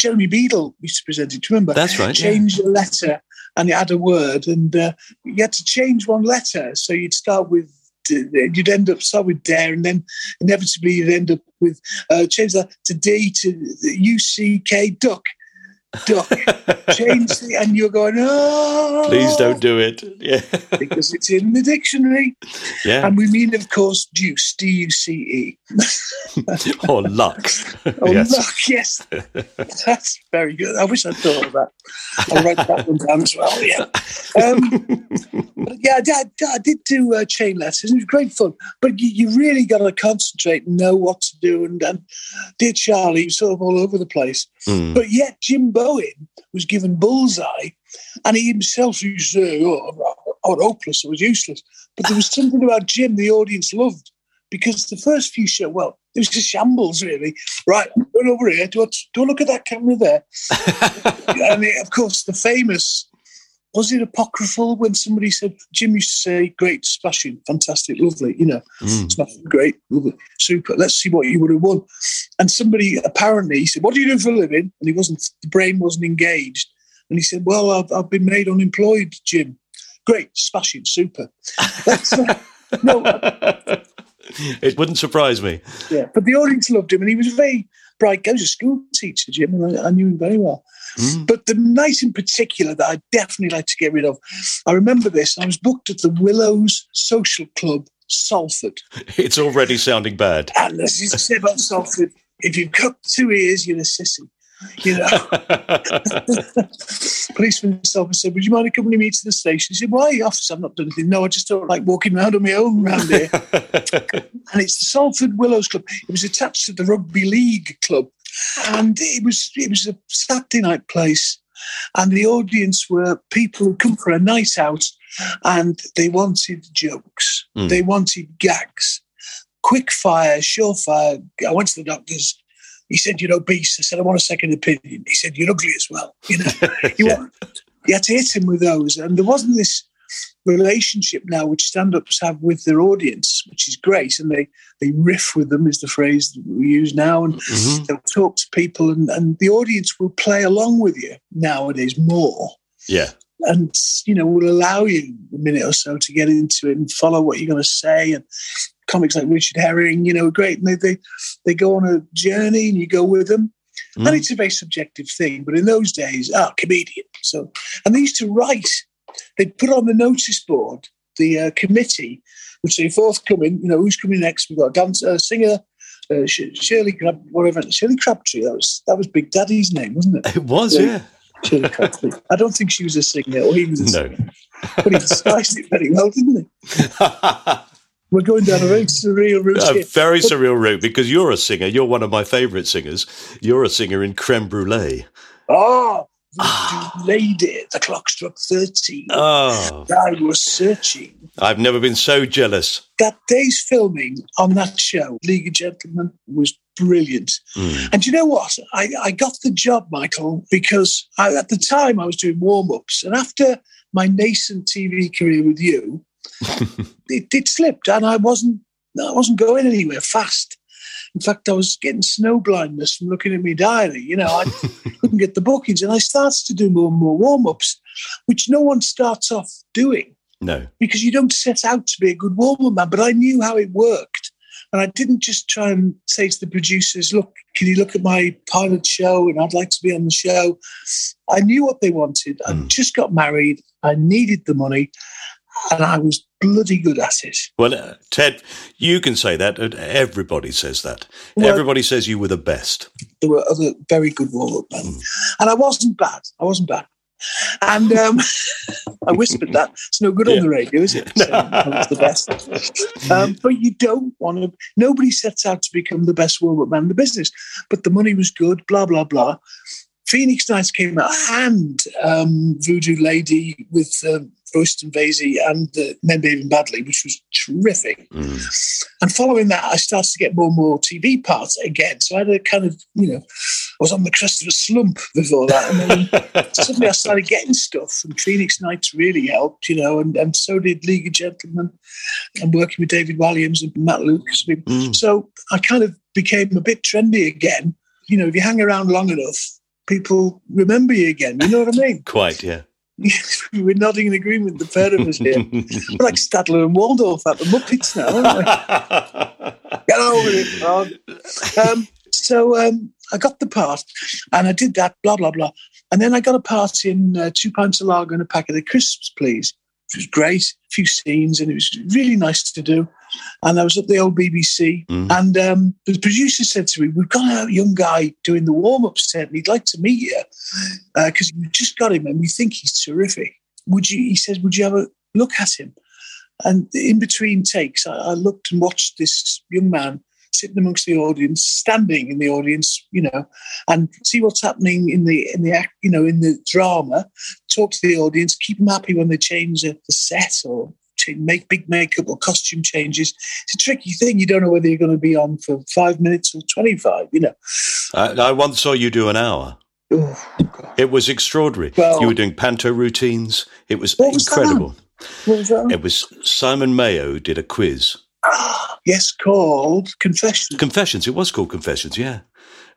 Jeremy Beadle used to present it. Do you remember? That's right, yeah. Change a letter, and you add a word, and uh, you had to change one letter. So you'd start with. You'd end up start with dare, and then inevitably you'd end up with uh, change that to D to U C K duck, duck. change the, and you're going oh Please don't do it. Yeah. because it's in the dictionary. Yeah. And we mean, of course, juice, D U C E. or luck. Oh, yes. look, yes. That's very good. I wish I'd thought of that. I'll write that one down as well, yeah. Um, yeah, I did, I did do uh, chain letters. It was great fun. But you, you really got to concentrate and know what to do. And, and dear Charlie, was sort of all over the place. Mm. But yet, Jim Bowen was given bullseye, and he himself used to say, oh, hopeless, I was useless. But there was something about Jim the audience loved because the first few shows, well, it was just shambles, really. Right, run over here. Do I, do I look at that camera there? and it, of course, the famous. Was it apocryphal when somebody said Jim used to say, "Great, smashing, fantastic, lovely"? You know, Mm. smashing, great, lovely, super. Let's see what you would have won. And somebody apparently he said, "What do you do for a living?" And he wasn't. The brain wasn't engaged. And he said, "Well, I've, I've been made unemployed, Jim. Great, smashing, super." Uh, no, it wouldn't surprise me. yeah, but the audience loved him, and he was very bright was a school teacher, Jim, and I, I knew him very well. Mm. But the night in particular that I definitely like to get rid of, I remember this. I was booked at the Willows Social Club, Salford, It's already sounding bad. and as you say about Salford, if you've got two ears, you're a sissy. You know, policeman himself said, "Would you mind accompanying me to the station?" He said, "Why, officer? I've not done anything. No, I just don't like walking around on my own around here." and it's the Salford Willows Club. It was attached to the Rugby League Club, and it was it was a Saturday night place, and the audience were people who come for a night out, and they wanted jokes, Mm. they wanted gags, quick fire, surefire. I went to the doctors. He said, "You're obese." I said, "I want a second opinion." He said, "You're ugly as well." You know, you, Yeah. want, you had to hit him with those, and there wasn't this relationship now which stand-ups have with their audience, which is great, and they they riff with them is the phrase that we use now, and Mhm. they'll talk to people, and, and the audience will play along with you nowadays more, Yeah. and you know will allow you a minute or so to get into it and follow what you're going to say, and comics like Richard Herring, you know, are great, and they they they go on a journey, and you go with them. And Mm. it's a very subjective thing, but in those days, ah, comedian. So, and they used to write. They'd put on the notice board the uh, committee would say forthcoming. You know, who's coming next? We've got a dancer, a singer, uh, Shirley Crab, whatever. Shirley Crabtree. That was that was Big Daddy's name, wasn't it? It was, Yeah. yeah. Shirley Crabtree. I don't think she was a singer, or he was a No. singer, but he disguised it very well, didn't he? We're going down a very surreal route a here. very But- surreal route because you're a singer. You're one of my favourite singers. You're a singer in Creme Brulee. Oh, voodoo lady, the clock struck 13. Oh, I was searching. I've never been so jealous. That day's filming on that show, League of Gentlemen, was brilliant. Mm. And you know what? I, I got the job, Michael, because I, at the time I was doing warm ups. And after my nascent TV career with you, it, it slipped and I wasn't, I wasn't going anywhere fast. In fact, I was getting snow blindness from looking at my diary. You know, I couldn't get the bookings. And I started to do more and more warm ups, which no one starts off doing No. because you don't set out to be a good warm up man. But I knew how it worked. And I didn't just try and say to the producers, look, can you look at my pilot show? And I'd like to be on the show. I knew what they wanted. I Mm. just got married. I needed the money. And I was bloody good at it. Well, uh, Ted, you can say that. Everybody says that. Well- Everybody says you were the best. There were other very good warm up men, and I wasn't bad. I wasn't bad. And um, I whispered that. It's no good on the radio, is it? So I was the best. Um, but you don't want to. Nobody sets out to become the best warm up man in the business. But the money was good. Blah blah blah. Phoenix Nights came out and um, Voodoo Lady with um, Royston Vasey and uh, Men Behaving Badly, which was terrific. And following that, I started to get more and more TV parts again. So I had a kind of, you know, I was on the crest of a slump before that. And then suddenly I started getting stuff, and Phoenix Nights really helped, you know, and, and so did League of Gentlemen and working with David Walliams and Matt Lucas. So I kind of became a bit trendy again. You know, if you hang around long enough, people remember you again. You know what I mean? Quite, yeah. We're nodding in agreement, the pair of us here. We're like Statler and Waldorf at the Muppets now, aren't we? Get over it. Um, so um, I got the part and I did that, blah, blah, blah. And then I got a part in uh, Two Pints of Lager and a Packet of Crisps, Please. Which was great, a few scenes, and it was really nice to do. And I was at the old BBC, and um, the producer said to me, We've got a young guy doing the warm up set, and he'd like to meet you because we just got him and we think he's terrific. Would you, he says, Would you have a look at him? And in between takes, I, I looked and watched this young man sitting amongst the audience, standing in the audience, you know, and see what's happening in the in the act, you know, in the drama. Talk to the audience, keep them happy when they change the set or make big makeup or costume changes. It's a tricky thing. You don't know whether you're going to be on for five minutes or twenty-five. You know. I, I once saw you do an hour. Oh, It was extraordinary. Well- you were doing panto routines. It was was incredible. Was? It was Simon Mayo did a quiz. yes, called Confessions. Confessions. It was called Confessions, yeah.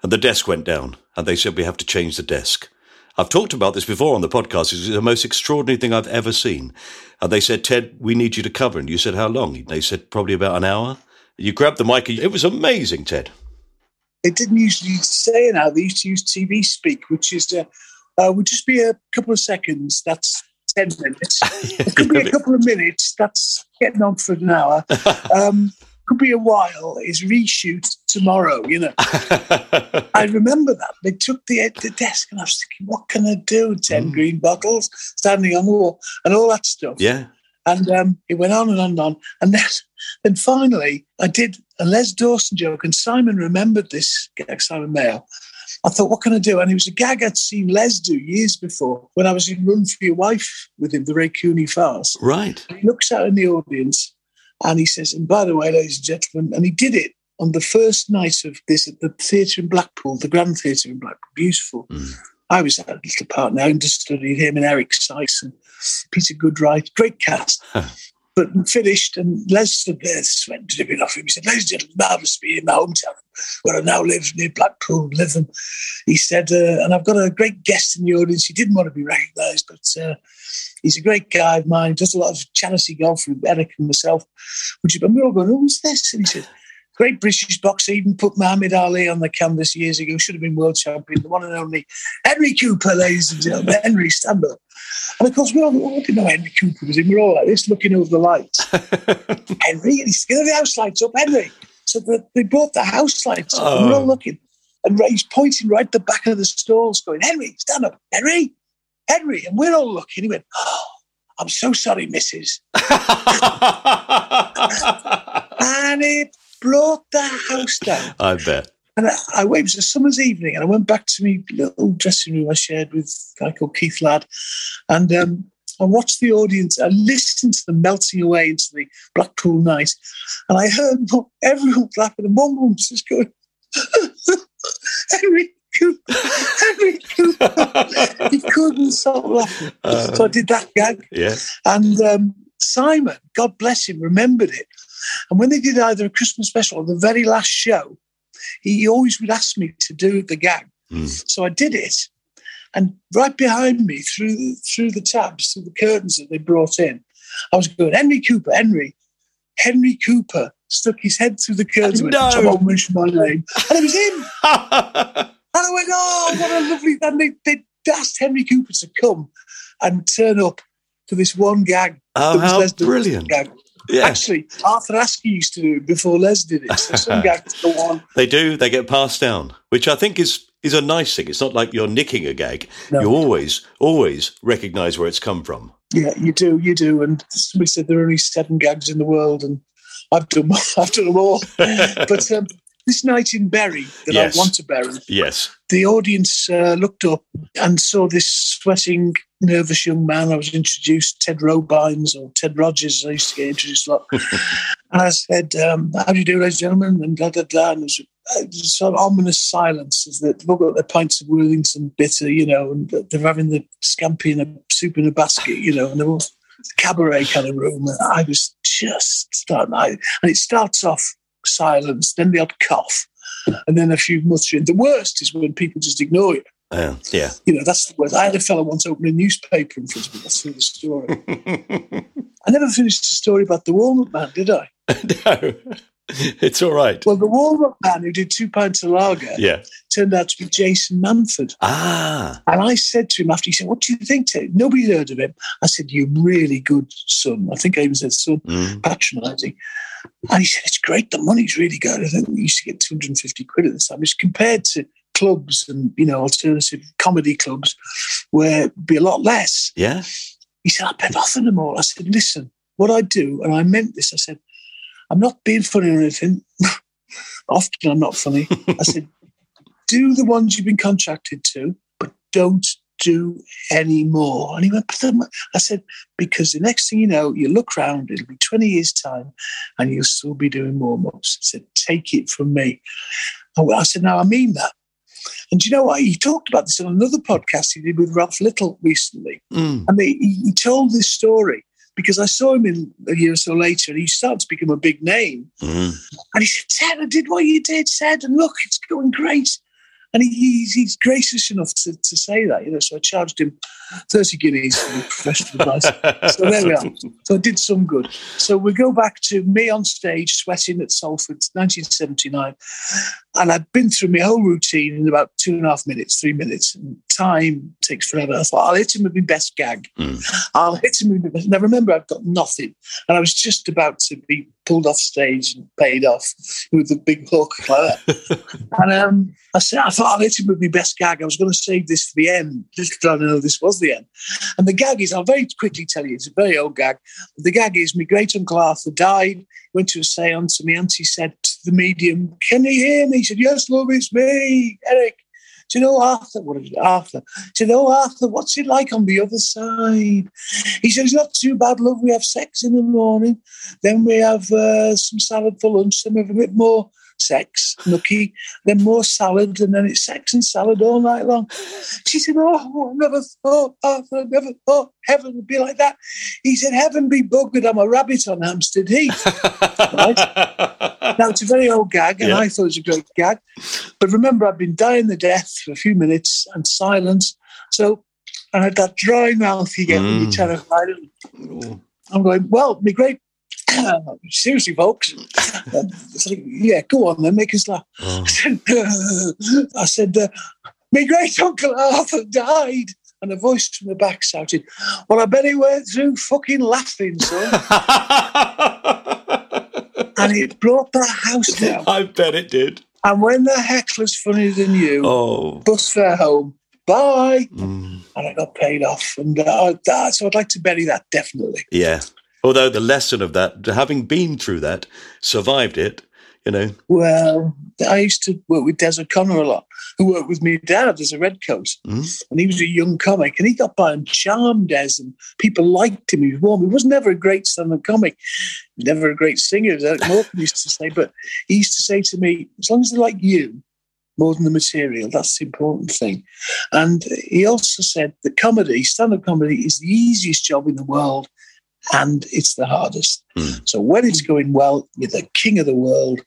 And the desk went down, and they said we have to change the desk. I've talked about this before on the podcast. It's the most extraordinary thing I've ever seen. And they said, Ted, we need you to cover. And you said, how long? They said, probably about an hour. You grabbed the mic. It was amazing, Ted. they didn't usually say it now. They used to use TV speak, which is uh, uh, would just be a couple of seconds. That's ten minutes. It could be a couple of minutes. That's getting on for an hour. Um, could be a while. Is reshoot tomorrow. You know. I remember that they took the the desk, and I was thinking, what can I do? Ten green bottles standing on the wall, and all that stuff. yeah. And um, it went on and on and on. And then, then finally, I did a Les Dawson joke, and Simon remembered this Simon Mayo. I thought, what can I do? And it was a gag I'd seen Les do years before when I was in Run for Your Wife with him, the Ray Cooney farce. Right. He looks out in the audience and he says, and by the way, ladies and gentlemen, and he did it on the first night of this at the theatre in Blackpool, the Grand Theatre in Blackpool. Beautiful. Mm. I was at a little part now, understudied him and Eric Sykes and Peter Goodwright. Great cast. But finished, and Les stood there, sweat dripping off him. He said, Ladies and gentlemen, marvellous to be in my hometown, where I now live near Blackpool, Lytham. He said, uh, and I've got a great guest in the audience. He didn't want to be recognised, but uh, he's a great guy of mine, does a lot of charity golf with Eric and myself. You, and we're all going, Who's this? And he said, Great British boxer, even put Muhammad Ali on the canvas years ago, should have been world champion, the one and only Henry Cooper, ladies and gentlemen. Henry, stand up. And of course, we all we didn't know Henry Cooper was in. We were all like this, looking over the lights. Henry, and he's getting the house lights up, Henry. So the, they brought the house lights up, and we're all oh. looking. And Ray's pointing right at the back of the stalls, going, Henry, stand up, Henry, Henry. And we're all looking. He went, oh, I'm so sorry, missus. and it brought the house down. I bet. And I, I went, it was a summer's evening, and I went back to my little dressing room I shared with a guy called Keith Ladd. And um, I watched the audience, I listened to them melting away into the Blackpool night. And I heard everyone clapping, and one woman was just going, Henry Cooper, Henry Cooper. he couldn't stop laughing. so I did that gag. Yeah. And um, Simon, God bless him, remembered it. And when they did either a Christmas special or the very last show, he always would ask me to do the gag. Hmm. So I did it. And right behind me, through through the tabs, through the curtains that they brought in, I was going, Henry Cooper, Henry. Henry Cooper stuck his head through the curtains and went, No. I won't mention my name. And it was him. And I went, oh, what a lovely. And they, they asked Henry Cooper to come and turn up for this one gag. Oh, how brilliant. Gag. Yeah. Actually, Arthur Askey used to do it before Les did it. So some gags go on. They do. They get passed down, which I think is is a nice thing. It's not like you're nicking a gag. No. You always always recognise where it's come from. Yeah, you do, you do. And somebody said there are only seven gags in the world, and I've done, I've done them all. but um, this night in Bury that Yes. I want to bury, Yes. the audience uh, looked up and saw this sweating, nervous young man. I was introduced, Ted Robines or Ted Rogers. I used to get introduced a lot. and I said, um, "How do you do, ladies and gentlemen?" And da da da. And there was a, a sort of ominous silence as that they've all got their pints of Worthington bitter, you know, and they're having the scampi and a soup in a basket, you know, and they're all cabaret kind of room. And I was just starting, I, and it starts off silence, then the odd cough, and then a few muttering. The worst is when people just ignore you. Yeah, yeah. You know, that's the worst. I had a fellow once open a newspaper in front of me. That's the story. I never finished the story about the Walnut Man, did I? no, it's all right. Well, the Walnut Man who did two pints of lager Yeah. Turned out to be Jason Manford. Ah. And I said to him after he said, What do you think, Ted? Nobody's heard of him. I said, You're really good son. I think I even said son, Mm. patronising. And he said, It's great. The money's really good. I think we used to get 250 quid at the time. It's compared to clubs and, you know, alternative comedy clubs where it'd be a lot less. Yeah. He said, I bet nothing them all. I said, Listen, what I do, and I meant this, I said, I'm not being funny or anything. Often I'm not funny. I said, do the ones you've been contracted to, but don't do any more. And he went, but then, I said, because the next thing you know, you look round, it'll be 20 years' time, and you'll still be doing more ups. I said, take it from me. And I said, now I mean that. And do you know what? He talked about this on another podcast he did with Ralph Little recently. Mm. And he, he told this story because I saw him in a year or so later and he started to become a big name. Mm. And he said, Ted, I did what you did, Ted, and look, it's going great. And he, he's, he's gracious enough to, to say that, you know. So I charged him 30 guineas for professional advice. So there we are. So I did some good. So we go back to me on stage sweating at Salford, 1979. And I'd been through my whole routine in about two and a half minutes, three minutes. And time takes forever. I thought, I'll hit him with my best gag. I'll hit him with my best. Now remember, I've got nothing. And I was just about to be pulled off stage and paid off with the big hook like that. and um, I said, I thought I'll hit him with my best gag. I was going to save this for the end, just trying to know this was the end. And the gag is, I'll very quickly tell you, it's a very old gag. The gag is, my great uncle Arthur died, went to a seance, and my auntie said to the medium, Can you hear me? He said, Yes, love, it's me, Eric. Do you know Arthur? What is it? Arthur? He said, Oh, Arthur, what's it like on the other side? He said, It's not too bad, love. We have sex in the morning, then we have uh, some salad for lunch, then we have a bit more sex, nookie, then more salad, and then it's sex and salad all night long. She said, Oh, I never thought, Arthur, I never thought heaven would be like that. He said, Heaven be buggered, I'm a rabbit on Hampstead Heath. right? Now, it's a very old gag, and Yeah. I thought it was a great gag. But remember, I've been dying the death for a few minutes and silence. So, and I had that dry mouth you get when you're Mm. terrified. I'm going, well, me great. Seriously, folks. It's like, yeah, go on then, make us laugh. Oh. I said, I said uh, my great uncle Arthur died. And a voice from the back shouted, Well, I bet he went through fucking laughing, son. and it brought the house down. I bet it did. And when the heckler's funnier than you, Oh. bus fare home, bye. Mm. And I got paid off. And uh, so I'd like to bury that definitely. Yeah. Although the lesson of that, having been through that, survived it, you know. Well, I used to work with Des O'Connor a lot, who worked with me dad as a redcoat. Mm. And he was a young comic and he got by and charmed Des and people liked him. He was warm. He was never a great stand-up comic, never a great singer, as Eric Morecambe used to say. But he used to say to me, as long as they like you more than the material, that's the important thing. And he also said that comedy, stand-up comedy, is the easiest job in the world and it's the hardest. Mm. So when it's going well, you're the king of the world.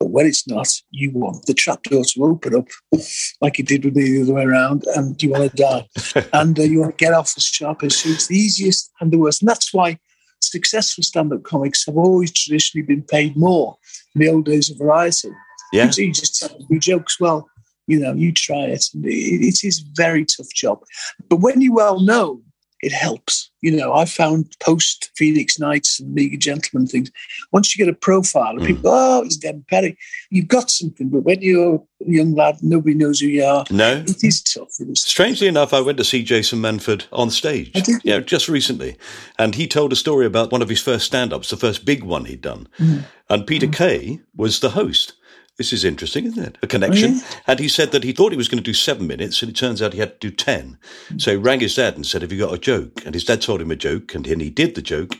But when it's not, you want the trapdoor to open up, like it did with me the other way around, and you want to die. and uh, you want to get off as sharp as It's the easiest and the worst. And that's why successful stand up comics have always traditionally been paid more in the old days of variety. Yeah. So you just tell me jokes, well, you know, you try it. And it, it is a very tough job. But when you're well known, it helps. You know, I found post Phoenix Nights and League of Gentlemen things. Once you get a profile, and people, go, oh, it's Den Perry. You've got something, but when you're a young lad, nobody knows who you are. No. It is tough. It Strangely enough, I went to see Jason Manford on stage. did you? Yeah, just recently. And he told a story about one of his first stand ups, the first big one he'd done. Mm-hmm. And Peter mm-hmm. Kay was the host. This is interesting, isn't it? A oh, connection. And he said that he thought he was going to do seven minutes, and it turns out he had to do 10. Hmm. So he rang his dad and said, Have you got a joke? And his dad told him a joke, and then he did the joke,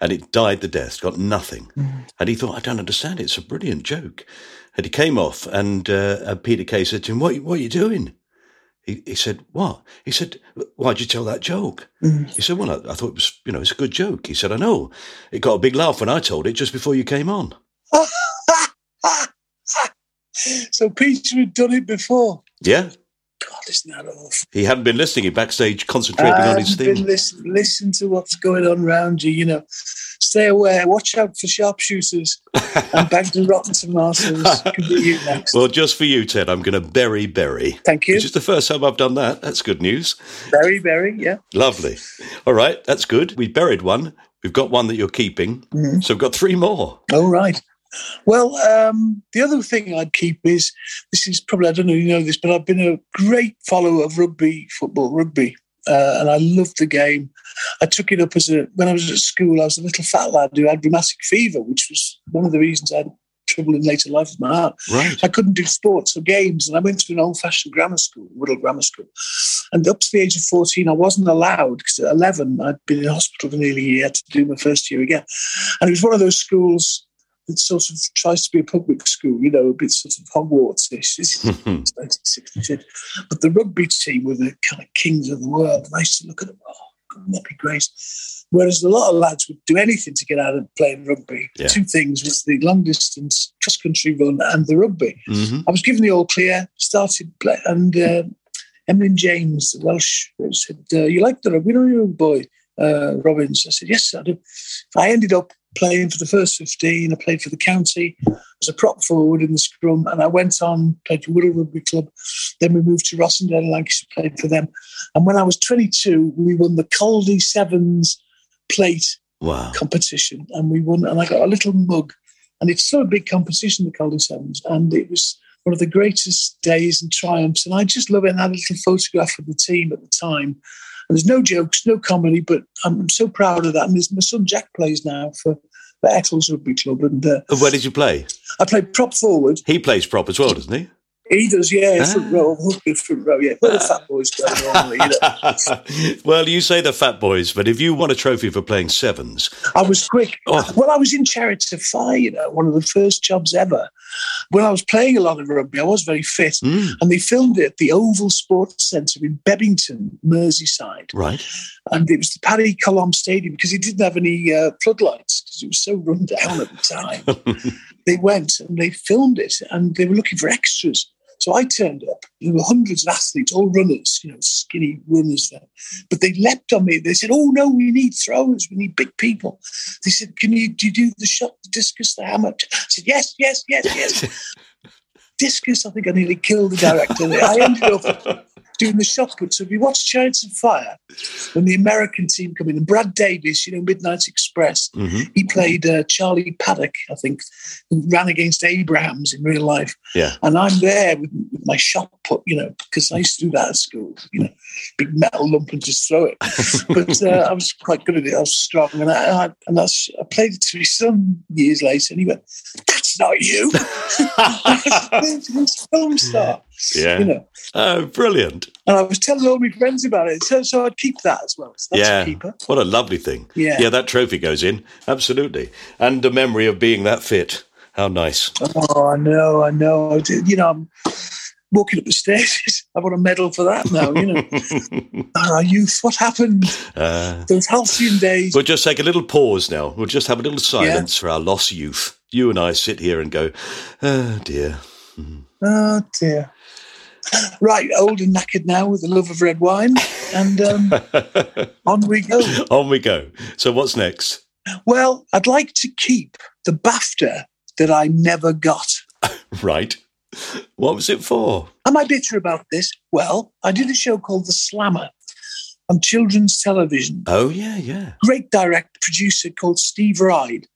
and it died the death, got nothing. Hmm. And he thought, I don't understand. It's a brilliant joke. And he came off, and, uh, and Peter Kay said to him, What, what are you doing? He, he said, "What?" He said, "Why'd you tell that joke?" Hmm. He said, "Well, I, I thought it was, you know, it's a good joke." He said, "I know. It got a big laugh when I told it just before you came on." so Peter had done it before. Yeah, God, isn't that awful? he hadn't been listening. He backstage concentrating on his thing. listen, listen to what's going on around you. You know, stay aware. Watch out for sharpshooters and bags of rotten tomatoes. Could be you next. Well, just for you, Ted, I'm going to bury Berry. Thank you. Which is the first time I've done that. That's good news. Very, very, yeah. Lovely. All right, that's good. We buried one. We've got one that you're keeping. Mm-hmm. So we've got three more. All right. Well, um, the other thing I'd keep is this is probably I don't know if you know this, but I've been a great follower of rugby, football, rugby, uh, and I loved the game. I took it up as a when I was at school. I was a little fat lad who had rheumatic fever, which was one of the reasons I had trouble in later life with my heart. Right. I couldn't do sports or games, and I went to an old-fashioned grammar school, Whittle Grammar School. And up to the age of 14, I wasn't allowed because at 11, I'd been in hospital for nearly a year to do my first year again. And it was one of those schools that sort of tries to be a public school, you know, a bit sort of Hogwarts-ish. This is 1966. But the rugby team were the kind of kings of the world. And I used to look at them, oh, God, that'd be great. Whereas a lot of lads would do anything to get out of playing rugby. Yeah. Two things was the long distance cross country run and the rugby. Mhm. I was given the all clear, started play, and uh, Emlyn James, the Welsh, said, uh, "You like the rugby, don't you, boy?" Uh, Robbins. I said, "Yes, I do." I ended up playing for the first fifteen. I played for the county as a prop forward in the scrum, and I went on played for Whittle Rugby Club. Then we moved to Rossendale and Lancashire, played for them. And when I was 22, we won the Caldy Sevens plate Wow. competition, and we won. And I got a little mug, and it's so a big competition, the Calder Sevens, and it was one of the greatest days and triumphs. And I just love it. And I had a little photograph of the team at the time. And there's no jokes, no comedy, but I'm so proud of that. And my son Jack plays now for, for Eccles Rugby Club, and uh, Where did you play? I played prop forward. He plays prop as well, doesn't he? He does, yeah, Ah. front row, front row, yeah. Where the fat boys go normally, you know. well, you say the fat boys, but if you won a trophy for playing sevens, I was quick. Oh. Well, I was in Chariots of Fire, you know, one of the first jobs ever. When I was playing a lot of rugby, I was very fit. Mm. And they filmed it at the Oval Sports Centre in Bebington, Merseyside. right? And it was the Paddy Colomb Stadium because it didn't have any uh, floodlights because it was so run down at the time. they went and they filmed it and they were looking for extras. So I turned up. There were hundreds of athletes, all runners, you know, skinny runners there. But they leapt on me. They said, "Oh no, we need throwers. We need big people." They said, "Can you do you do the shot, the discus, the hammer?" I said, "Yes, yes, yes, yes." discus. I think I nearly killed the director. I ended up doing the shot put. So if you watch Chariots of Fire, when the American team come in, and Brad Davis, you know, Midnight Express, Mhm. he played uh, Charlie Paddock, I think, who ran against Abrahams in real life. Yeah. And I'm there with, with my shot put, you know, because I used to do that at school, you know, big metal lump and just throw it. but uh, I was quite good at it. I was strong. And I, I, and I, I played it to my son years later, and he went, That's not you. film star, Yeah. you know. Oh, brilliant. And I was telling all my friends about it. So, so I'd keep that as well. So that's yeah. a keeper. What a lovely thing. Yeah. Yeah, that trophy goes in. Absolutely. And the memory of being that fit. How nice. Oh, I know, I know. You know, I'm walking up the stairs. I want a medal for that now, you know. Our youth, what happened? Uh, Those halcyon days. we'll just take a little pause now. We'll just have a little silence for our lost youth. You and I sit here and go, oh dear. Oh, dear. Right, old and knackered now with the love of red wine. And um, on we go. On we go. So what's next? Well, I'd like to keep the BAFTA that I never got. Right. What was it for? Am I bitter about this? Well, I did a show called The Slammer. on children's television. Oh, yeah, yeah. Great direct producer called Steve Ryde,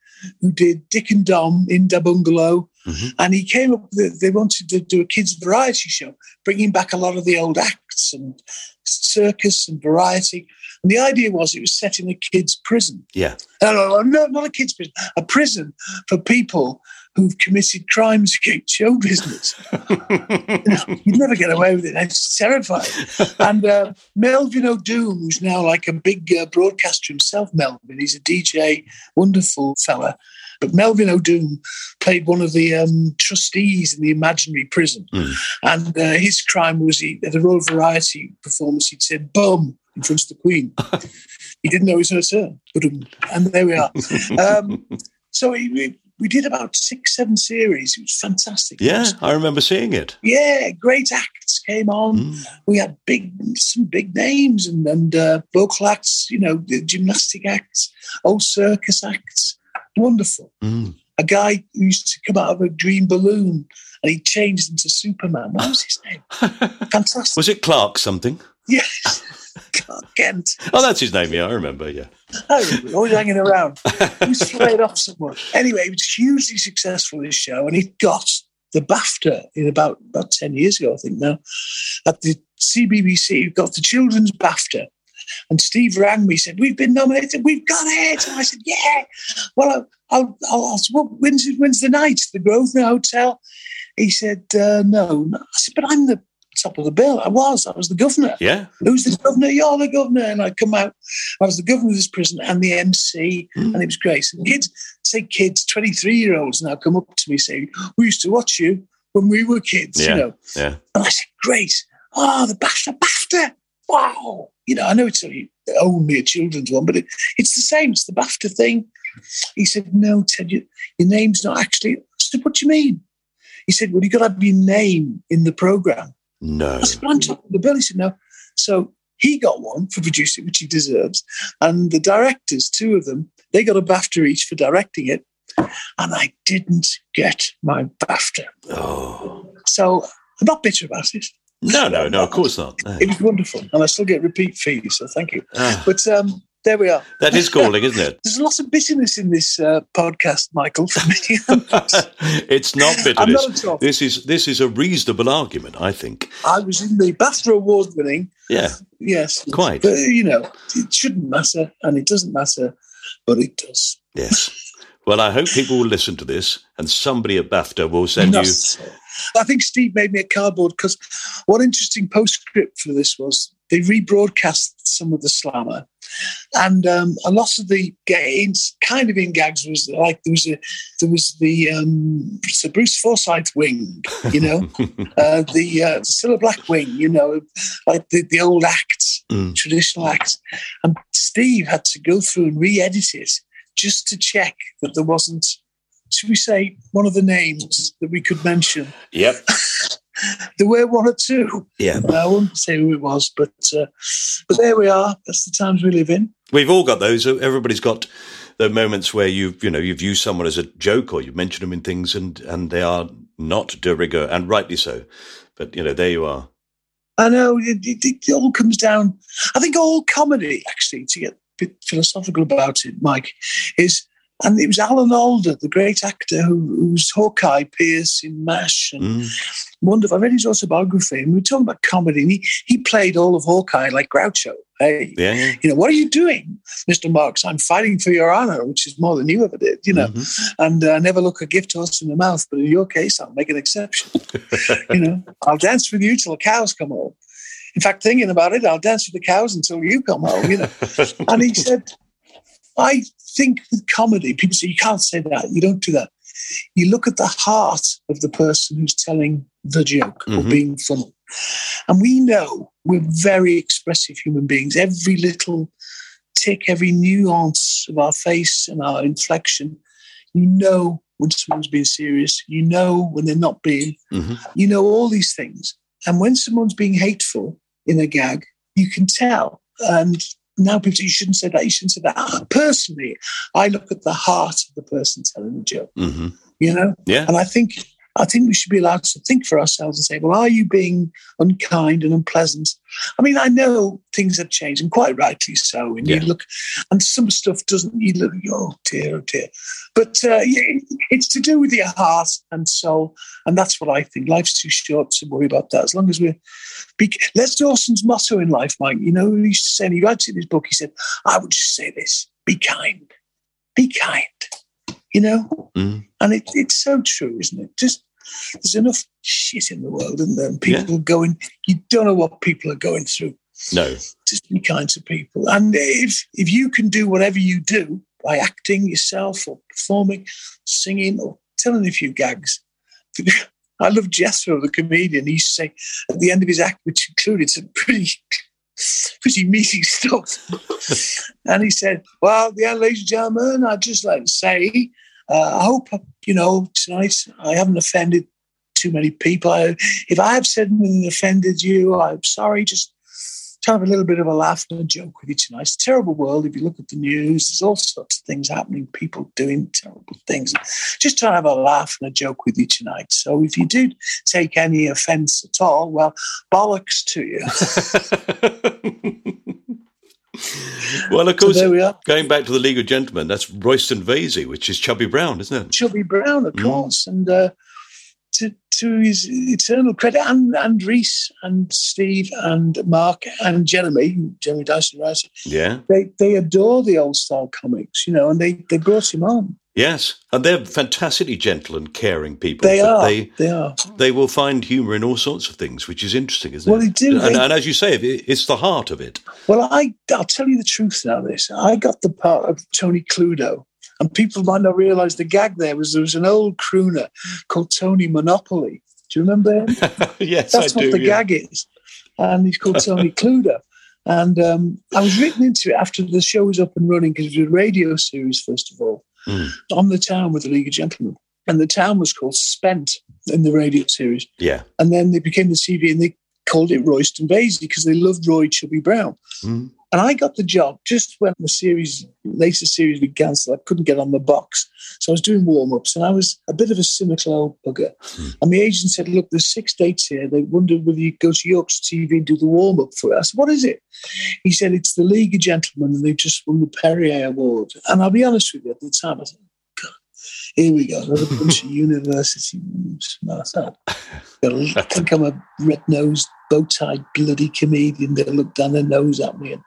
who did Dick and Dom in Da Bungalow. Mm-hmm. And he came up, with, they wanted to do a kids' variety show, bringing back a lot of the old acts and circus and variety. And the idea was it was set in a kids' prison. Yeah. No, not a kids' prison, a prison for people who've committed crimes against show business. you know, you'd never get away with it. It's terrifying. And uh, Melvin Odoom, who's now like a big uh, broadcaster himself, Melvin, he's a DJ, wonderful fella. But Melvin Odoom played one of the um, trustees in the imaginary prison. Mm. And uh, his crime was he, at a Royal Variety performance, he'd said, bum, in front of the Queen. he didn't know it was her turn. And there we are. Um, so he, we, did about six, seven series. It was fantastic. Yeah, was- I remember seeing it. yeah, great acts came on. Mm. We had big, some big names and, and uh, vocal acts, you know, the gymnastic acts, old circus acts. Wonderful. Mm. A guy who used to come out of a dream balloon and he changed into Superman. What was his name? Fantastic. Was it Clark something? Yes. Kent. Oh, that's his name. Yeah, I remember. Yeah. Oh, always hanging around. He was off somewhere. Anyway, it was hugely successful, this show, and he got the BAFTA in about, about 10 years ago, I think now. At the CBBC, got the Children's BAFTA. And Steve rang me, said, We've been nominated, we've got it. And I said, Yeah. Well, I'll, I'll, I'll well, when's, when's the night? The Grosvenor Hotel? He said, uh, no. no. I said, But I'm the top of the bill. I was. I was the governor. Yeah. Who's the governor? You're the governor. And I come out, I was the governor of this prison and the MC, hmm. and it was great. And kids, say kids, 23 year olds now come up to me saying, We used to watch you when we were kids, Yeah. you know. Yeah. And I said, Great. Oh, the BAFTA, BAFTA. Wow. You know, I know it's only, only a children's one, but it, it's the same. It's the BAFTA thing. He said, No, Ted, you, your name's not actually. I said, What do you mean? He said, Well, you've got to have your name in the program. No. I said, but top of the bill. He said, no. So he got one for producing, which he deserves. And the directors, two of them, they got a BAFTA each for directing it. And I didn't get my BAFTA. Oh. So I'm not bitter about it. No, no, no. Of course not. No. It was wonderful. And I still get repeat fees. So thank you. Ah, But um, there we are. that is calling, isn't it? There's lots of bitterness in this uh, podcast, Michael, for me. it's not I'm bitterness. not. This is this is a reasonable argument, I think. I was in the BAFTA award winning. Yeah, Yes. Quite. But, you know, it shouldn't matter and it doesn't matter, but it does. yes. Well, I hope people will listen to this, and somebody at BAFTA will send you. I think Steve made me a cardboard because one interesting postscript for this was they rebroadcast some of the slammer, and um, a lot of the kind of in gags, was like there was a there was the um, Sir Bruce Forsyth wing, you know, uh, the uh, Cilla Black wing, you know, like the, the old acts, Mm. traditional acts, and Steve had to go through and re-edit it just to check that there wasn't should we say one of the names that we could mention? Yep. There were one or two. Yeah. I won't say who it was, but uh, but there we are. That's the times we live in. We've all got those. Everybody's got the moments where you've you know you've used someone as a joke or you've mentioned them in things and and they are not de rigueur and rightly so. But you know there you are. I know it, it, it all comes down. I think all comedy, actually, to get a bit philosophical about it, Mike, is. And it was Alan Alda, the great actor who, was Hawkeye Pierce in MASH and Mm. wonderful. I read his autobiography, and we were talking about comedy, and he, he played all of Hawkeye like Groucho. Hey, Yeah. you know, what are you doing, Mr. Marks? I'm fighting for your honor, which is more than you ever did, you know. Mhm. And uh, never look a gift horse in the mouth, but in your case, I'll make an exception. you know, I'll dance with you till the cows come home. In fact, thinking about it, I'll dance with the cows until you come home, you know. and he said, I think with comedy, people say, you can't say that, you don't do that. You look at the heart of the person who's telling the joke or Mhm. being funny. And we know we're very expressive human beings. Every little tick, every nuance of our face and our inflection, you know when someone's being serious, you know when they're not being, Mhm. you know all these things. And when someone's being hateful in a gag, you can tell. And now people say, you shouldn't say that, you shouldn't say that. Personally, I look at the heart of the person telling the joke, hmm you know? Yeah. And I think I think we should be allowed to think for ourselves and say, well, are you being unkind and unpleasant? I mean, I know things have changed, and quite rightly so. And Yeah. you look, and some stuff doesn't, you look, oh dear, oh dear. But uh, it's to do with your heart and soul. And that's what I think. Life's too short to worry about that. As long as we're, be, Les Dawson's motto in life, Mike, you know, he used to say, and he writes in his book, he said, I would just say this be kind, be kind, you know? Mm. And it, it's so true, isn't it? Just there's enough shit in the world, isn't there? And people going, you don't know what people are going through. No. Just be kind to people. And if if you can do whatever you do by acting yourself or performing, singing or telling a few gags. I love Jethro, the comedian. He used to say at the end of his act, which included some pretty pretty meaty stuff. and he said, Well, yeah, ladies and gentlemen, I'd just like to say, uh, I hope, you know, tonight I haven't offended too many people. I, if I have said anything that offended you, I'm sorry. Just to have a little bit of a laugh and a joke with you tonight. It's a terrible world. If you look at the news, there's all sorts of things happening, people doing terrible things. Just try to have a laugh and a joke with you tonight. So if you do take any offense at all, well, bollocks to you. Well, of So course, there we are. going back to the League of Gentlemen, that's Royston Vasey, which is Chubby Brown, isn't it? Chubby Brown, of Mm. course, and uh, to to his eternal credit, and and Reece and Steve and Mark and Jeremy, Jeremy Dyson Rice, Yeah. they they adore the old style comics, you know, and they they brought him on. Yes. And they're fantastically gentle and caring people. They are, They, they are. they will find humour in all sorts of things, which is interesting, isn't Well, it? Well, they do. And, They- and as you say, it's the heart of it. Well, I I'll tell you the truth now. This I got the part of Tony Cluedo, and people might not realise the gag there was there was an old crooner called Tony Monopoly. Do you remember him? yes, That's I what do. the yeah. gag is. And he's called Tony Cluedo. And um, I was written into it after the show was up and running because it was a radio series, first of all, Mm. on the town with the League of Gentlemen. And the town was called Spent in the radio series. Yeah. And then they became the TV and they called it Royston Vasey because they loved Roy Chubby Brown. Mm. And I got the job just when the series, later series began, so I couldn't get on the box. So I was doing warm ups and I was a bit of a cynical old bugger. And the agent said, Look, there's six dates here. They wondered whether you go to Yorkshire TV and do the warm up for it. I said, What is it? He said, It's the League of Gentlemen and they've just won the Perrier Award. And I'll be honest with you, at the time, I said, here we go, another bunch of university moves. And I think I'm a red nosed, bow tied, bloody comedian. They'll look down their nose at me. And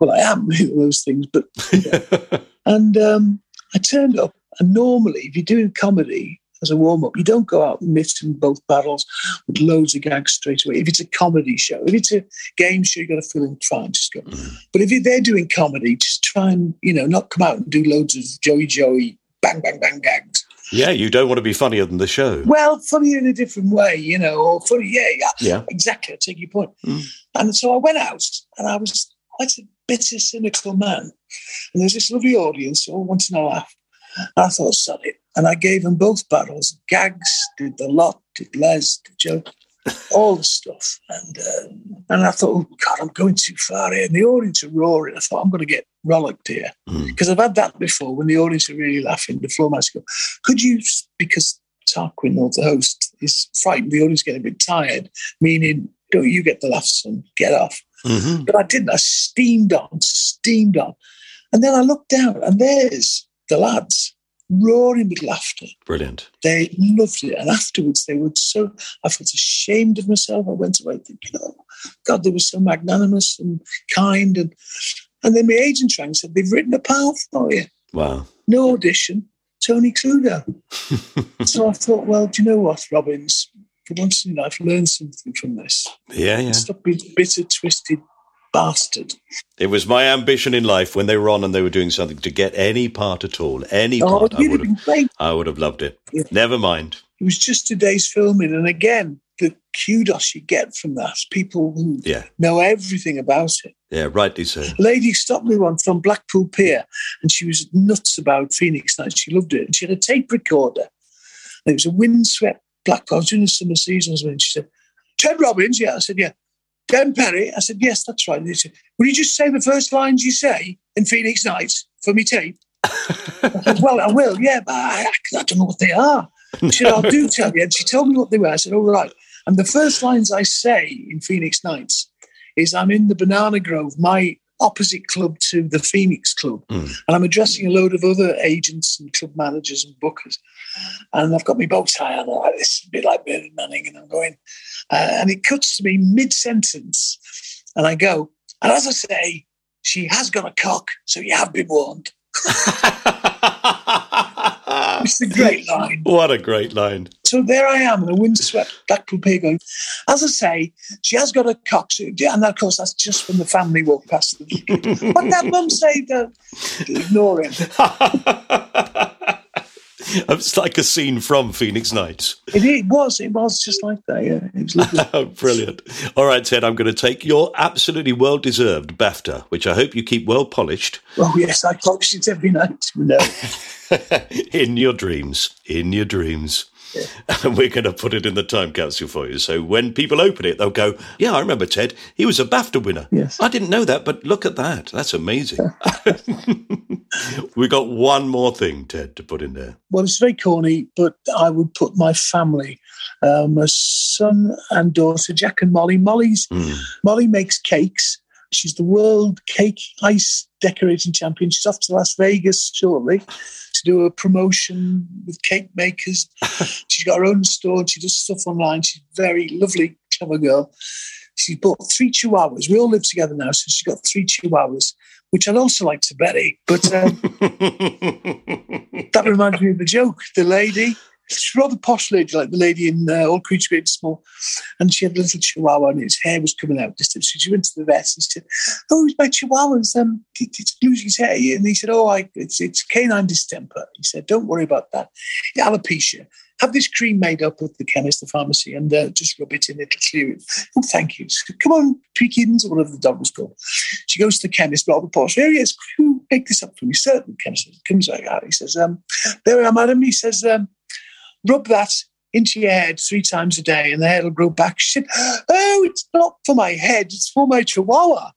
well, I am those things, but and um, I turned up. And normally, if you're doing comedy as a warm up, you don't go out missing both battles with loads of gags straight away. If it's a comedy show, if it's a game show, you've got to feel in fine, just go. But if there doing comedy, just try and you know not come out and do loads of Joey Joey bang bang bang gags. Yeah, you don't want to be funnier than the show. Well, funny in a different way, you know, or funny, yeah, yeah, Yeah. exactly. I take your point. Mm. And so I went out, and I was quite a bitter, cynical man. And there's this lovely audience all wanting to laugh. And I thought, sod it. And I gave them both battles, gags, did the lot, did Les, did Joe, all the stuff. And uh, and I thought, oh God, I'm going too far here. And the audience are roaring. I thought, I'm going to get rollicked here. Because I've had that before when the audience are really laughing. The floor master go, could you, because Tarquin or the host is frightened, the audience getting a bit tired, meaning, don't you get the laughs and get off. Mm-hmm. But I didn't. I steamed on, steamed on. And then I looked down and there's the lads roaring with laughter. Brilliant. They loved it. And afterwards, they were so, I felt ashamed of myself. I went away thinking, oh, God, they were so magnanimous and kind. And, and then my agent rang and said, they've written a part for you. Wow. No audition, Tony Cluedo. so I thought, well, do you know what, Robbins? For once in your life, learn something from this. Yeah, yeah. Stop being bitter, twisted bastard. It was my ambition in life when they were on and they were doing something to get any part at all, any Oh, part. I you'd have. I would have loved it. Yeah. Never mind. It was just a day's filming. And again, the kudos you get from that, people who Yeah, know everything about it. yeah, rightly so. A lady stopped me once on Blackpool Pier and she was nuts about Phoenix Nights. She loved it. And she had a tape recorder. And it was a windswept Blackpool. I was doing the summer seasons when she said, Ted Robbins? Yeah. I said, yeah. Den Perry? I said, yes, that's right. And they said, will you just say the first lines you say in Phoenix Nights for me tape? I said, well, I will, yeah, but I, I don't know what they are. She said, I'll do tell you. And she told me what they were. I said, all right. And the first lines I say in Phoenix Nights is I'm in the Banana Grove, my opposite club to the Phoenix Club. Hmm. And I'm addressing a load of other agents and club managers and bookers. And I've got my bow tie on, like this, a bit like Bernard Manning. And I'm going, uh, and it cuts to me mid sentence. And I go, and as I say, she has got a cock, so you have been warned. it's a great line. What a great line. So there I am in a windswept Blackpool Pier going, as I say, she has got a cock suit. And of course, that's just when the family walk past. What that mum say? The, ignore him. It's like a scene from Phoenix Nights. It, it was, it was just like that. Yeah, it was lovely. Oh, brilliant. All right, Ted, I'm going to take your absolutely well deserved BAFTA, which I hope you keep well polished oh yes, I polish it every night. No. in your dreams. In your dreams. And we're going to put it in the time capsule for you. So when people open it, they'll go, Yeah, I remember Ted. He was a BAFTA winner. Yes. I didn't know that, but look at that. That's amazing. we got one more thing, Ted, to put in there. Well, it's very corny, but I would put my family, uh, my son and daughter, Jack and Molly. Molly's Molly makes cakes. She's the world cake ice decorating champion. She's off to Las Vegas shortly to do a promotion with cake makers. She's got her own store and she does stuff online. She's a very lovely, clever girl. She's bought three chihuahuas. We all live together now, so she's got three chihuahuas, which I'd also like to bury. But um, that reminds me of the joke. The lady, she's rather posh lady, like the lady in uh, All Creatures Great and Small, and she had a little chihuahua and its hair was coming out. So she went to the vet and said, "Oh, my chihuahua's um, it- it's losing hair." And he said, "Oh, I, it's it's canine distemper." He said, "Don't worry about that. Alopecia." Have this cream made up at the chemist, the pharmacy, and uh, just rub it in. It'll clear it. Oh, thank you. She Come on, Tweakins, or whatever the dog was called. She goes to the chemist, rather posh. Yes, could you make this up for me? Certainly. The chemist comes back out. He says, um, There I am, madam. He says, um, Rub that into your head three times a day and the head will grow back. She said, Oh, it's not for my head, it's for my chihuahua.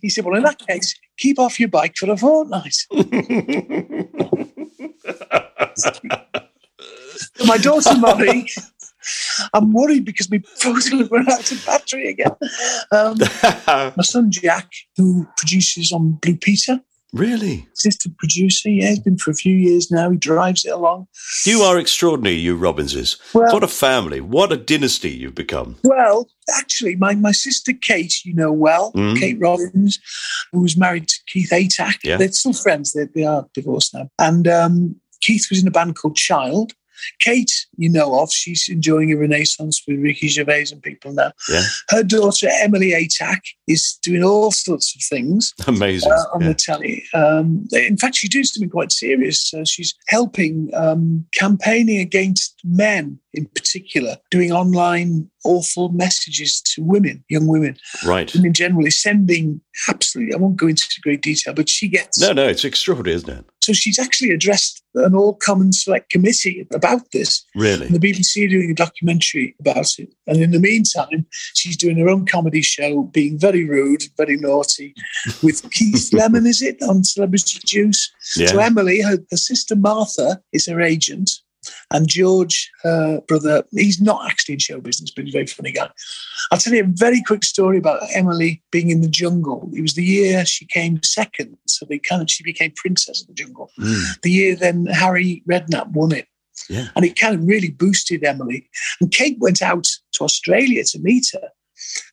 He said, Well, in that case, keep off your bike for a fortnight. my daughter Molly, I'm worried because my phone's to run out of battery again. Um, my son Jack, who produces on Blue Peter, Really? assistant producer, yeah, he's been for a few years now. He drives it along. You are extraordinary, you Robbinses. Well- what a family. What a dynasty you've become. Well, actually, my, my sister Kate, you know well, Mm. Kate Robbins, who was married to Keith Atack. Yeah. They're still friends. They, they are divorced now. And um, Keith was in a band called Child. Kate, you know of, she's enjoying a renaissance with Ricky Gervais and people now. Yeah. Her daughter, Emily Atack, is doing all sorts of things Amazing. uh, on Yeah. the telly. Um, in fact, she's doing something quite serious. Uh, she's helping um, campaigning against men in particular, doing online awful messages to women, young women, Right. women generally, sending absolutely, I won't go into great detail, but she gets. No, no, it's extraordinary, isn't it? So she's actually addressed an all common select committee about this. Really? And the BBC are doing a documentary about it. And in the meantime, she's doing her own comedy show, being very rude, very naughty, with Keith Lemon, is it, on Celebrity Juice? Yeah. So Emily, her, her sister Martha, is her agent. And George, her brother, he's not actually in show business, but he's a very funny guy. I'll tell you a very quick story about Emily being in the jungle. It was the year she came second, so they kind of she became princess of the jungle. Hmm. The year then Harry Redknapp won it. Yeah. And it kind of really boosted Emily. And Kate went out to Australia to meet her.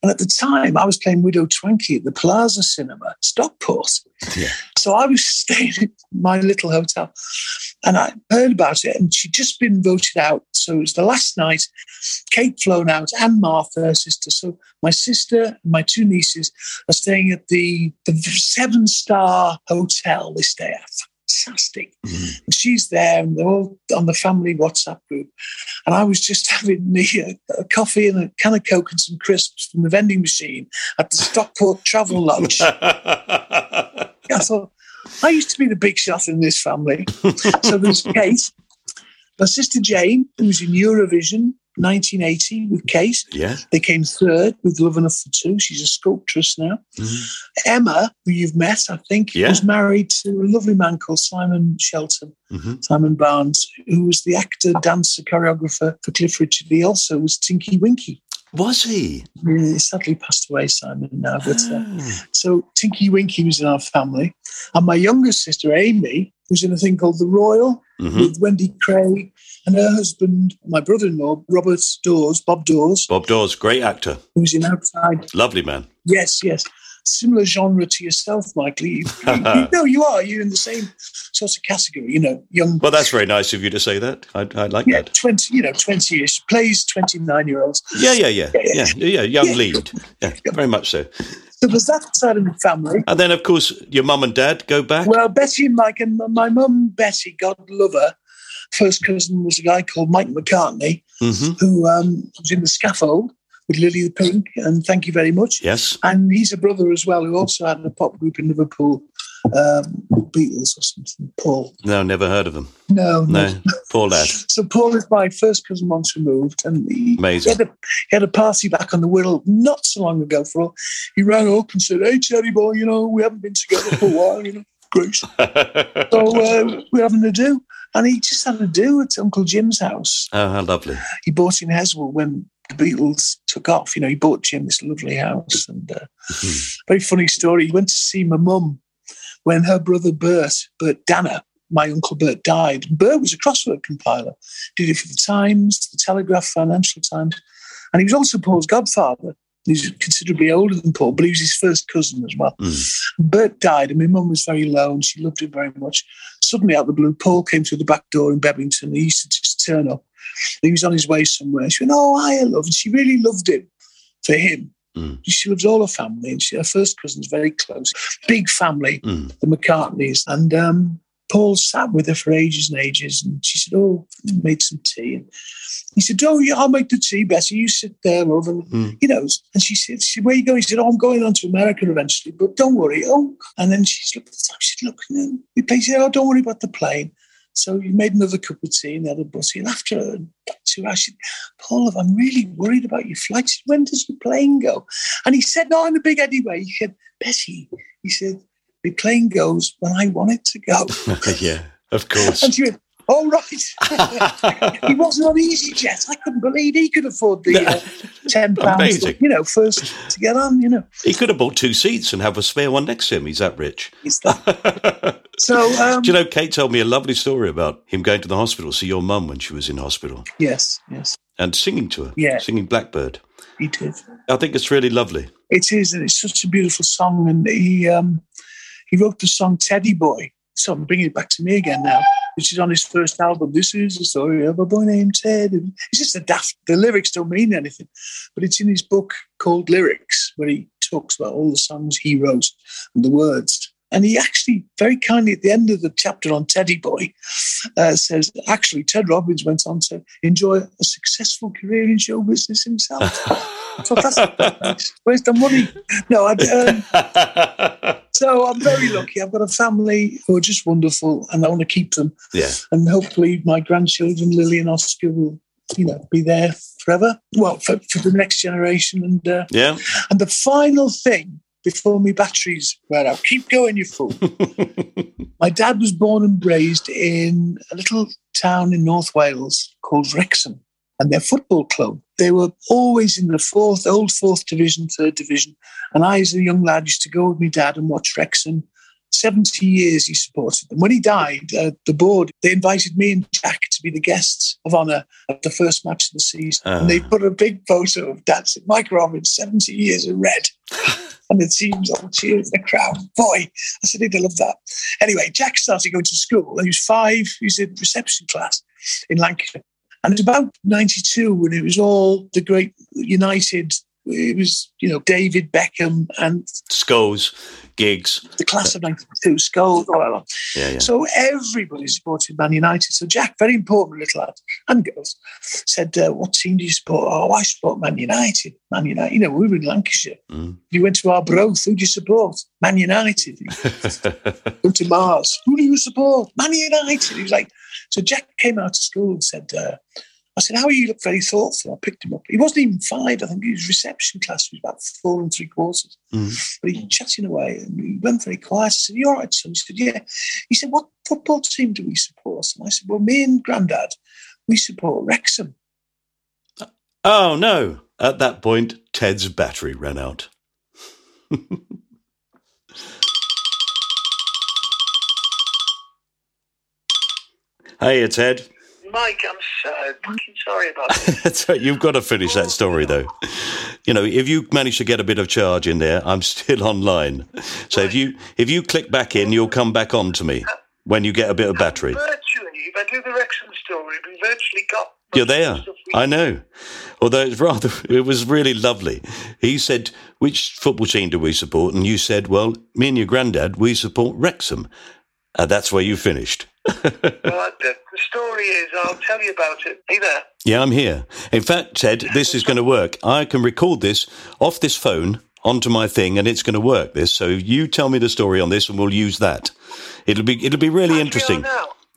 And at the time, I was playing Widow Twankey at the Plaza Cinema, Stockport. Yeah. So I was staying at my little hotel and I heard about it and she'd just been voted out. So it was the last night, Kate flown out and Martha, her sister. So my sister and my two nieces are staying at the, the seven star hotel they stay at. Fantastic. And she's there and they're all on the family WhatsApp group. And I was just having me a, a coffee and a can of Coke and some crisps from the vending machine at the Stockport Travel Lodge. I thought, I used to be the big shot in this family. so there's Kate, my sister Jane, who's in Eurovision 1980 with Kate. Yeah. They came third with Love Enough for Two. She's a sculptress now. Emma, who you've met, I think, Yeah. was married to a lovely man called Simon Shelton, Mhm. Simon Barnes, who was the actor, dancer, choreographer for Cliff Richard. He also was Tinky Winky. Was he? He sadly passed away, Simon, now. But uh, Ah. so Tinky Winky was in our family. And my younger sister, Amy, was in a thing called The Royal Mhm. with Wendy Craig and her husband, my brother in law, Robert Daws, Bob Daws, Bob Daws, great actor. who was in Outside. Lovely man. Yes, yes. Similar genre to yourself, Michael. You, you, you, no, you are. You're in the same sort of category, you know, young. Well, that's very nice of you to say that. I, I like Yeah, that. 20, you know, 20 years. Plays 29 year olds. Yeah, yeah, yeah, yeah, yeah, yeah. Young Yeah. lead. Yeah, very much so. So there's that side of the family. And then, of course, your mum and dad go back. Well, Betty and Mike, and my mum, Betty, God love her, first cousin was a guy called Mike McCartney, hmm who um, was in the scaffold with Lily the Pink, and thank you very much. Yes. And he's a brother as well, who also had a pop group in Liverpool, um, Beatles or something. Paul. No, never heard of them. No, no. No, poor lad. So Paul is my first cousin once removed, and he, Amazing. he, had a, he had a party back on the Wirral not so long ago. For all he rang up and said, "Hey, Cherry boy, you know we haven't been together for a while, you know, great." So uh, we're having a do, and he just had a do at Uncle Jim's house. Oh, how lovely. He bought in Heswall when the Beatles took off. You know, he bought Jim this lovely house, and uh, very funny story. He went to see my mum when her brother Bert, Bert Danher, my uncle Bert died. Bert was a crossword compiler, did it for the Times, the Telegraph, Financial Times, and he was also Paul's godfather. He's considerably older than Paul, but he was his first cousin as well. Bert died, and my mum was very low, and she loved him very much. Suddenly, out of the blue, Paul came through the back door in Bebington. He used to just turn up. He was on his way somewhere. She went, "Oh, I love," and she really loved him for him. Mm. She loves all her family, and she, her first cousin's very close. Big family, Mm. the McCartneys, and um, Paul sat with her for ages and ages. And she said, "Oh, made some tea." And he said, "Oh, yeah, I'll make the tea, Bessie. You sit there, love." And Mm. you know, and she said, she said, "Where are you going?" He said, "Oh, I'm going on to America eventually, but don't worry." Oh, and then she looked at the time. She said, "Look, you know, we play." She said, "Oh, don't worry about the plane." So he made another cup of tea and had a butty. And after about two hours, I said, Paul, I'm really worried about your flight. I said, when does your plane go? And he said, no, in a big anyway. He said, Betty, he said, the plane goes when I want it to go. yeah, of course. and she went, oh, right. he wasn't on EasyJet. I couldn't believe he could afford the uh, £10, you know, first to get on, you know. He could have bought two seats and have a spare one next to him. He's that rich. He's that. So, um, Do you know, Kate told me a lovely story about him going to the hospital, see your mum when she was in hospital, yes, yes, and singing to her, Yeah. singing Blackbird. he did. I think it's really lovely. It is, and it's such a beautiful song. And he um, he wrote the song Teddy Boy. So I'm bringing it back to me again now, which is on his first album. This is the story of a boy named Ted. It's just a daft. The lyrics don't mean anything, but it's in his book called Lyrics, where he talks about all the songs he wrote and the words. And he actually very kindly at the end of the chapter on Teddy Boy uh, says, actually, Ted Robbins went on to enjoy a successful career in show business himself. So that's. Where's the money? No, I, um, so I'm very lucky. I've got a family who are just wonderful, and I want to keep them. Yeah. And hopefully, my grandchildren, Lily and Oscar, will, you know, be there forever. Well, for, for the next generation. And uh, Yeah. and the final thing before my batteries wear out. Keep going, you fool. my dad was born and raised in a little town in North Wales called Wrexham. And their football club, they were always in the fourth, old fourth division, third division. And I, as a young lad, used to go with my dad and watch Wrexham. 70 years he supported them. When he died, uh, the board, they invited me and Jack to be the guests of honour at the first match of the season. Ah. And they put a big photo of dad, Mike Robbins, 70 years in red. and the teams all cheering the crowd. Boy, I said, he'd love that. Anyway, Jack started going to school. He was five. He was in reception class in Lancashire. And it was about 92 when it was all the great United. It was, you know, David Beckham and Scholes, Giggs. the class of 92, Scholes, all that. Yeah, yeah. So everybody supported Man United. So Jack, very important little lad and girls, said, uh, "What team do you support?" Oh, I support Man United. Man United. You know, we were in Lancashire. Mm. You went to our Arbroath. Who do you support? Man United. Go to Mars. Who do you support? Man United. He was like, so Jack came out of school and said, uh, I said, How are you? look very thoughtful. I picked him up. He wasn't even five. I think he was reception class He was about four and three quarters. Mm. But he chatting away and he went very quiet. I said, You all right, son? He said, Yeah. He said, What football team do we support? And I said, Well, me and Grandad, we support Wrexham. Oh, no. At that point, Ted's battery ran out. hey, it's Ed. Mike, I'm so fucking sorry about this. Right. You've got to finish that story, though. You know, if you manage to get a bit of charge in there, I'm still online. So if you if you click back in, you'll come back on to me when you get a bit of battery. Virtually, if I do the Wrexham story, we virtually got. You're there. I know. Although it's rather, it was really lovely. He said, "Which football team do we support?" And you said, "Well, me and your granddad, we support Wrexham." And that's where you finished. Well, the, the story is, I'll tell you about it. Are there? Yeah, I'm here. In fact, Ted, this is going to work. I can record this off this phone onto my thing, and it's going to work. This, so you tell me the story on this, and we'll use that. It'll be it'll be really interesting.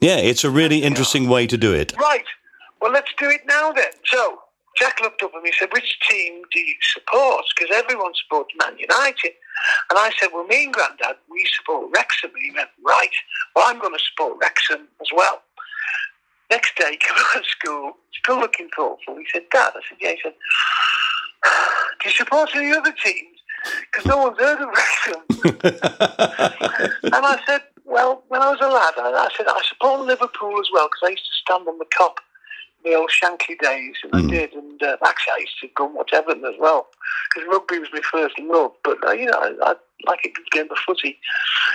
Yeah, it's a really interesting way to do it. Right. Well, let's do it now then. So, Jack looked up and he said, Which team do you support? Because everyone supports Man United. And I said, Well, me and Grandad, we support Wrexham. And he went, Right. Well, I'm going to support Wrexham as well. Next day, coming out of school, still looking thoughtful, he said, Dad, I said, Yeah. He said, Do you support any other teams? Because no one's heard of Wrexham. and I said, Well, when I was a lad, I, I said, I support Liverpool as well because I used to stand on the Kop the old Shankly days, and I did. And uh, actually, I used to go and watch Everton as well because rugby was my first love. But, uh, you know, I, I like a good game of footy.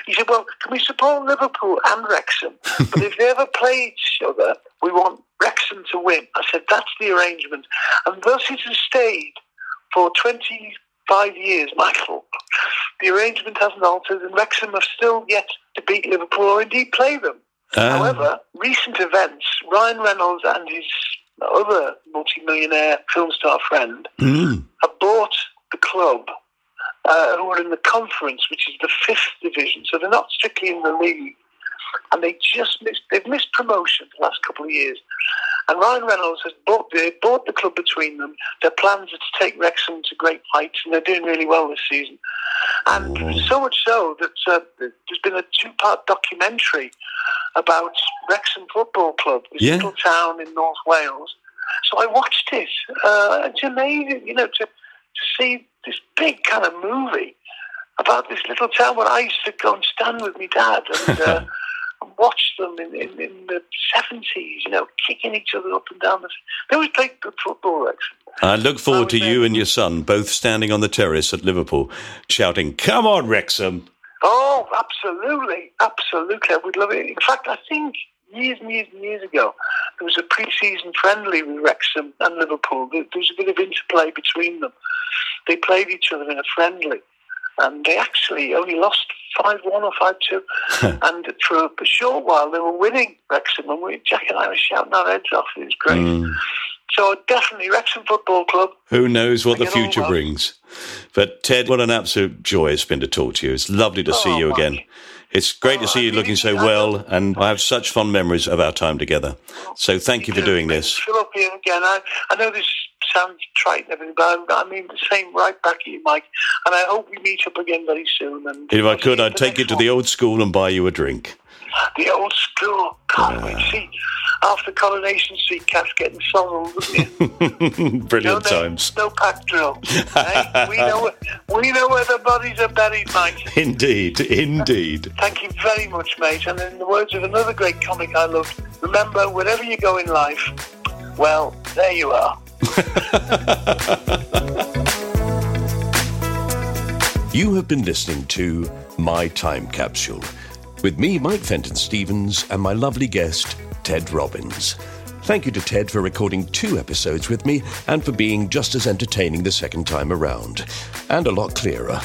He said, Well, can we support Liverpool and Wrexham? but if they ever play each other, we want Wrexham to win. I said, That's the arrangement. And thus it has stayed for 25 years, Michael. The arrangement hasn't altered, and Wrexham have still yet to beat Liverpool or indeed play them. Ah. However, recent events, Ryan Reynolds and his other multi-millionaire film star friend Mm. have bought the club uh, who are in the conference, which is the fifth division. So they're not strictly in the league. And they just missed, they've missed promotion the last couple of years. And Ryan Reynolds has bought the, bought the club between them. Their plans are to take Wrexham to great heights, and they're doing really well this season. And so much so that uh, there's been a two-part documentary about Wrexham Football Club, this Yeah. little town in North Wales. So I watched it. Uh, it's amazing, you know, to, to see this big kind of movie about this little town where I used to go and stand with my dad and, uh, and watch them in, in, in the 70s, you know, kicking each other up and down the... They always played good football, Wrexham. I look forward to was you there. and your son both standing on the terrace at Liverpool, shouting, "Come on, Wrexham!" Oh, absolutely, absolutely. I would love it. In fact, I think years and years and years ago, there was a pre-season friendly with Wrexham and Liverpool. There was a bit of interplay between them. They played each other in a friendly, and they actually only lost five one or five two. and for a short while, they were winning Wrexham, and we, Jack and I were shouting our heads off. It was great. Mm. So definitely Wrexham Football Club. Who knows what the Bring future love. brings? But Ted, what an absolute joy it's been to talk to you. It's lovely to see Oh, you Mike. again. It's great to Oh, see I you looking so well, and I have such fond memories of our time together. So thank you for doing this. Fill up again. I, I know this sounds trite and everything, but I, I mean the same right back at you, Mike. And I hope we meet up again very soon. And If I could, I'd take you to the old school and buy you a drink. the old school. Can't wait. See, after Coronation Street, cats getting sold, you? Brilliant times. No pack drill. hey, eh? we know we know where the bodies are buried, Mike. Indeed, indeed. Thank you very much, mate. And in the words of another great comic I loved, remember, wherever you go in life, well, there you are. You have been listening to My Time Capsule with me, Mike Fenton Stevens, and my lovely guest, Ted Robbins. Thank you to Ted for recording two episodes with me and for being just as entertaining the second time around, and a lot clearer.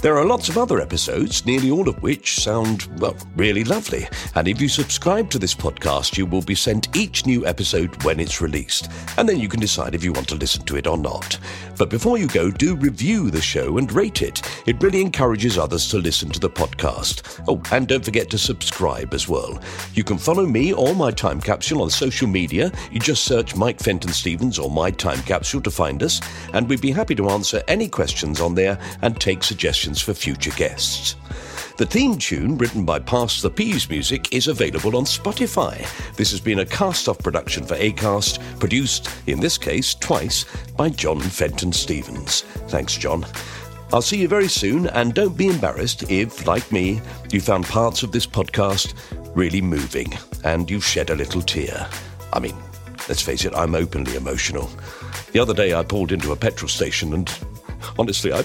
There are lots of other episodes, nearly all of which sound, well, really lovely. And if you subscribe to this podcast, you will be sent each new episode when it's released. And then you can decide if you want to listen to it or not. But before you go, do review the show and rate it. It really encourages others to listen to the podcast. Oh, and don't forget to subscribe as well. You can follow me or my time capsule on social media. You just search Mike Fenton Stevens or My Time Capsule to find us, and we'd be happy to answer any questions on there and take suggestions for future guests. The theme tune, written by Pass the Peas Music, is available on Spotify. This has been a cast off production for ACAST, produced, in this case, twice by John Fenton Stevens. Thanks, John. I'll see you very soon, and don't be embarrassed if, like me, you found parts of this podcast really moving and you've shed a little tear. I mean, let's face it, I'm openly emotional. The other day I pulled into a petrol station and honestly, I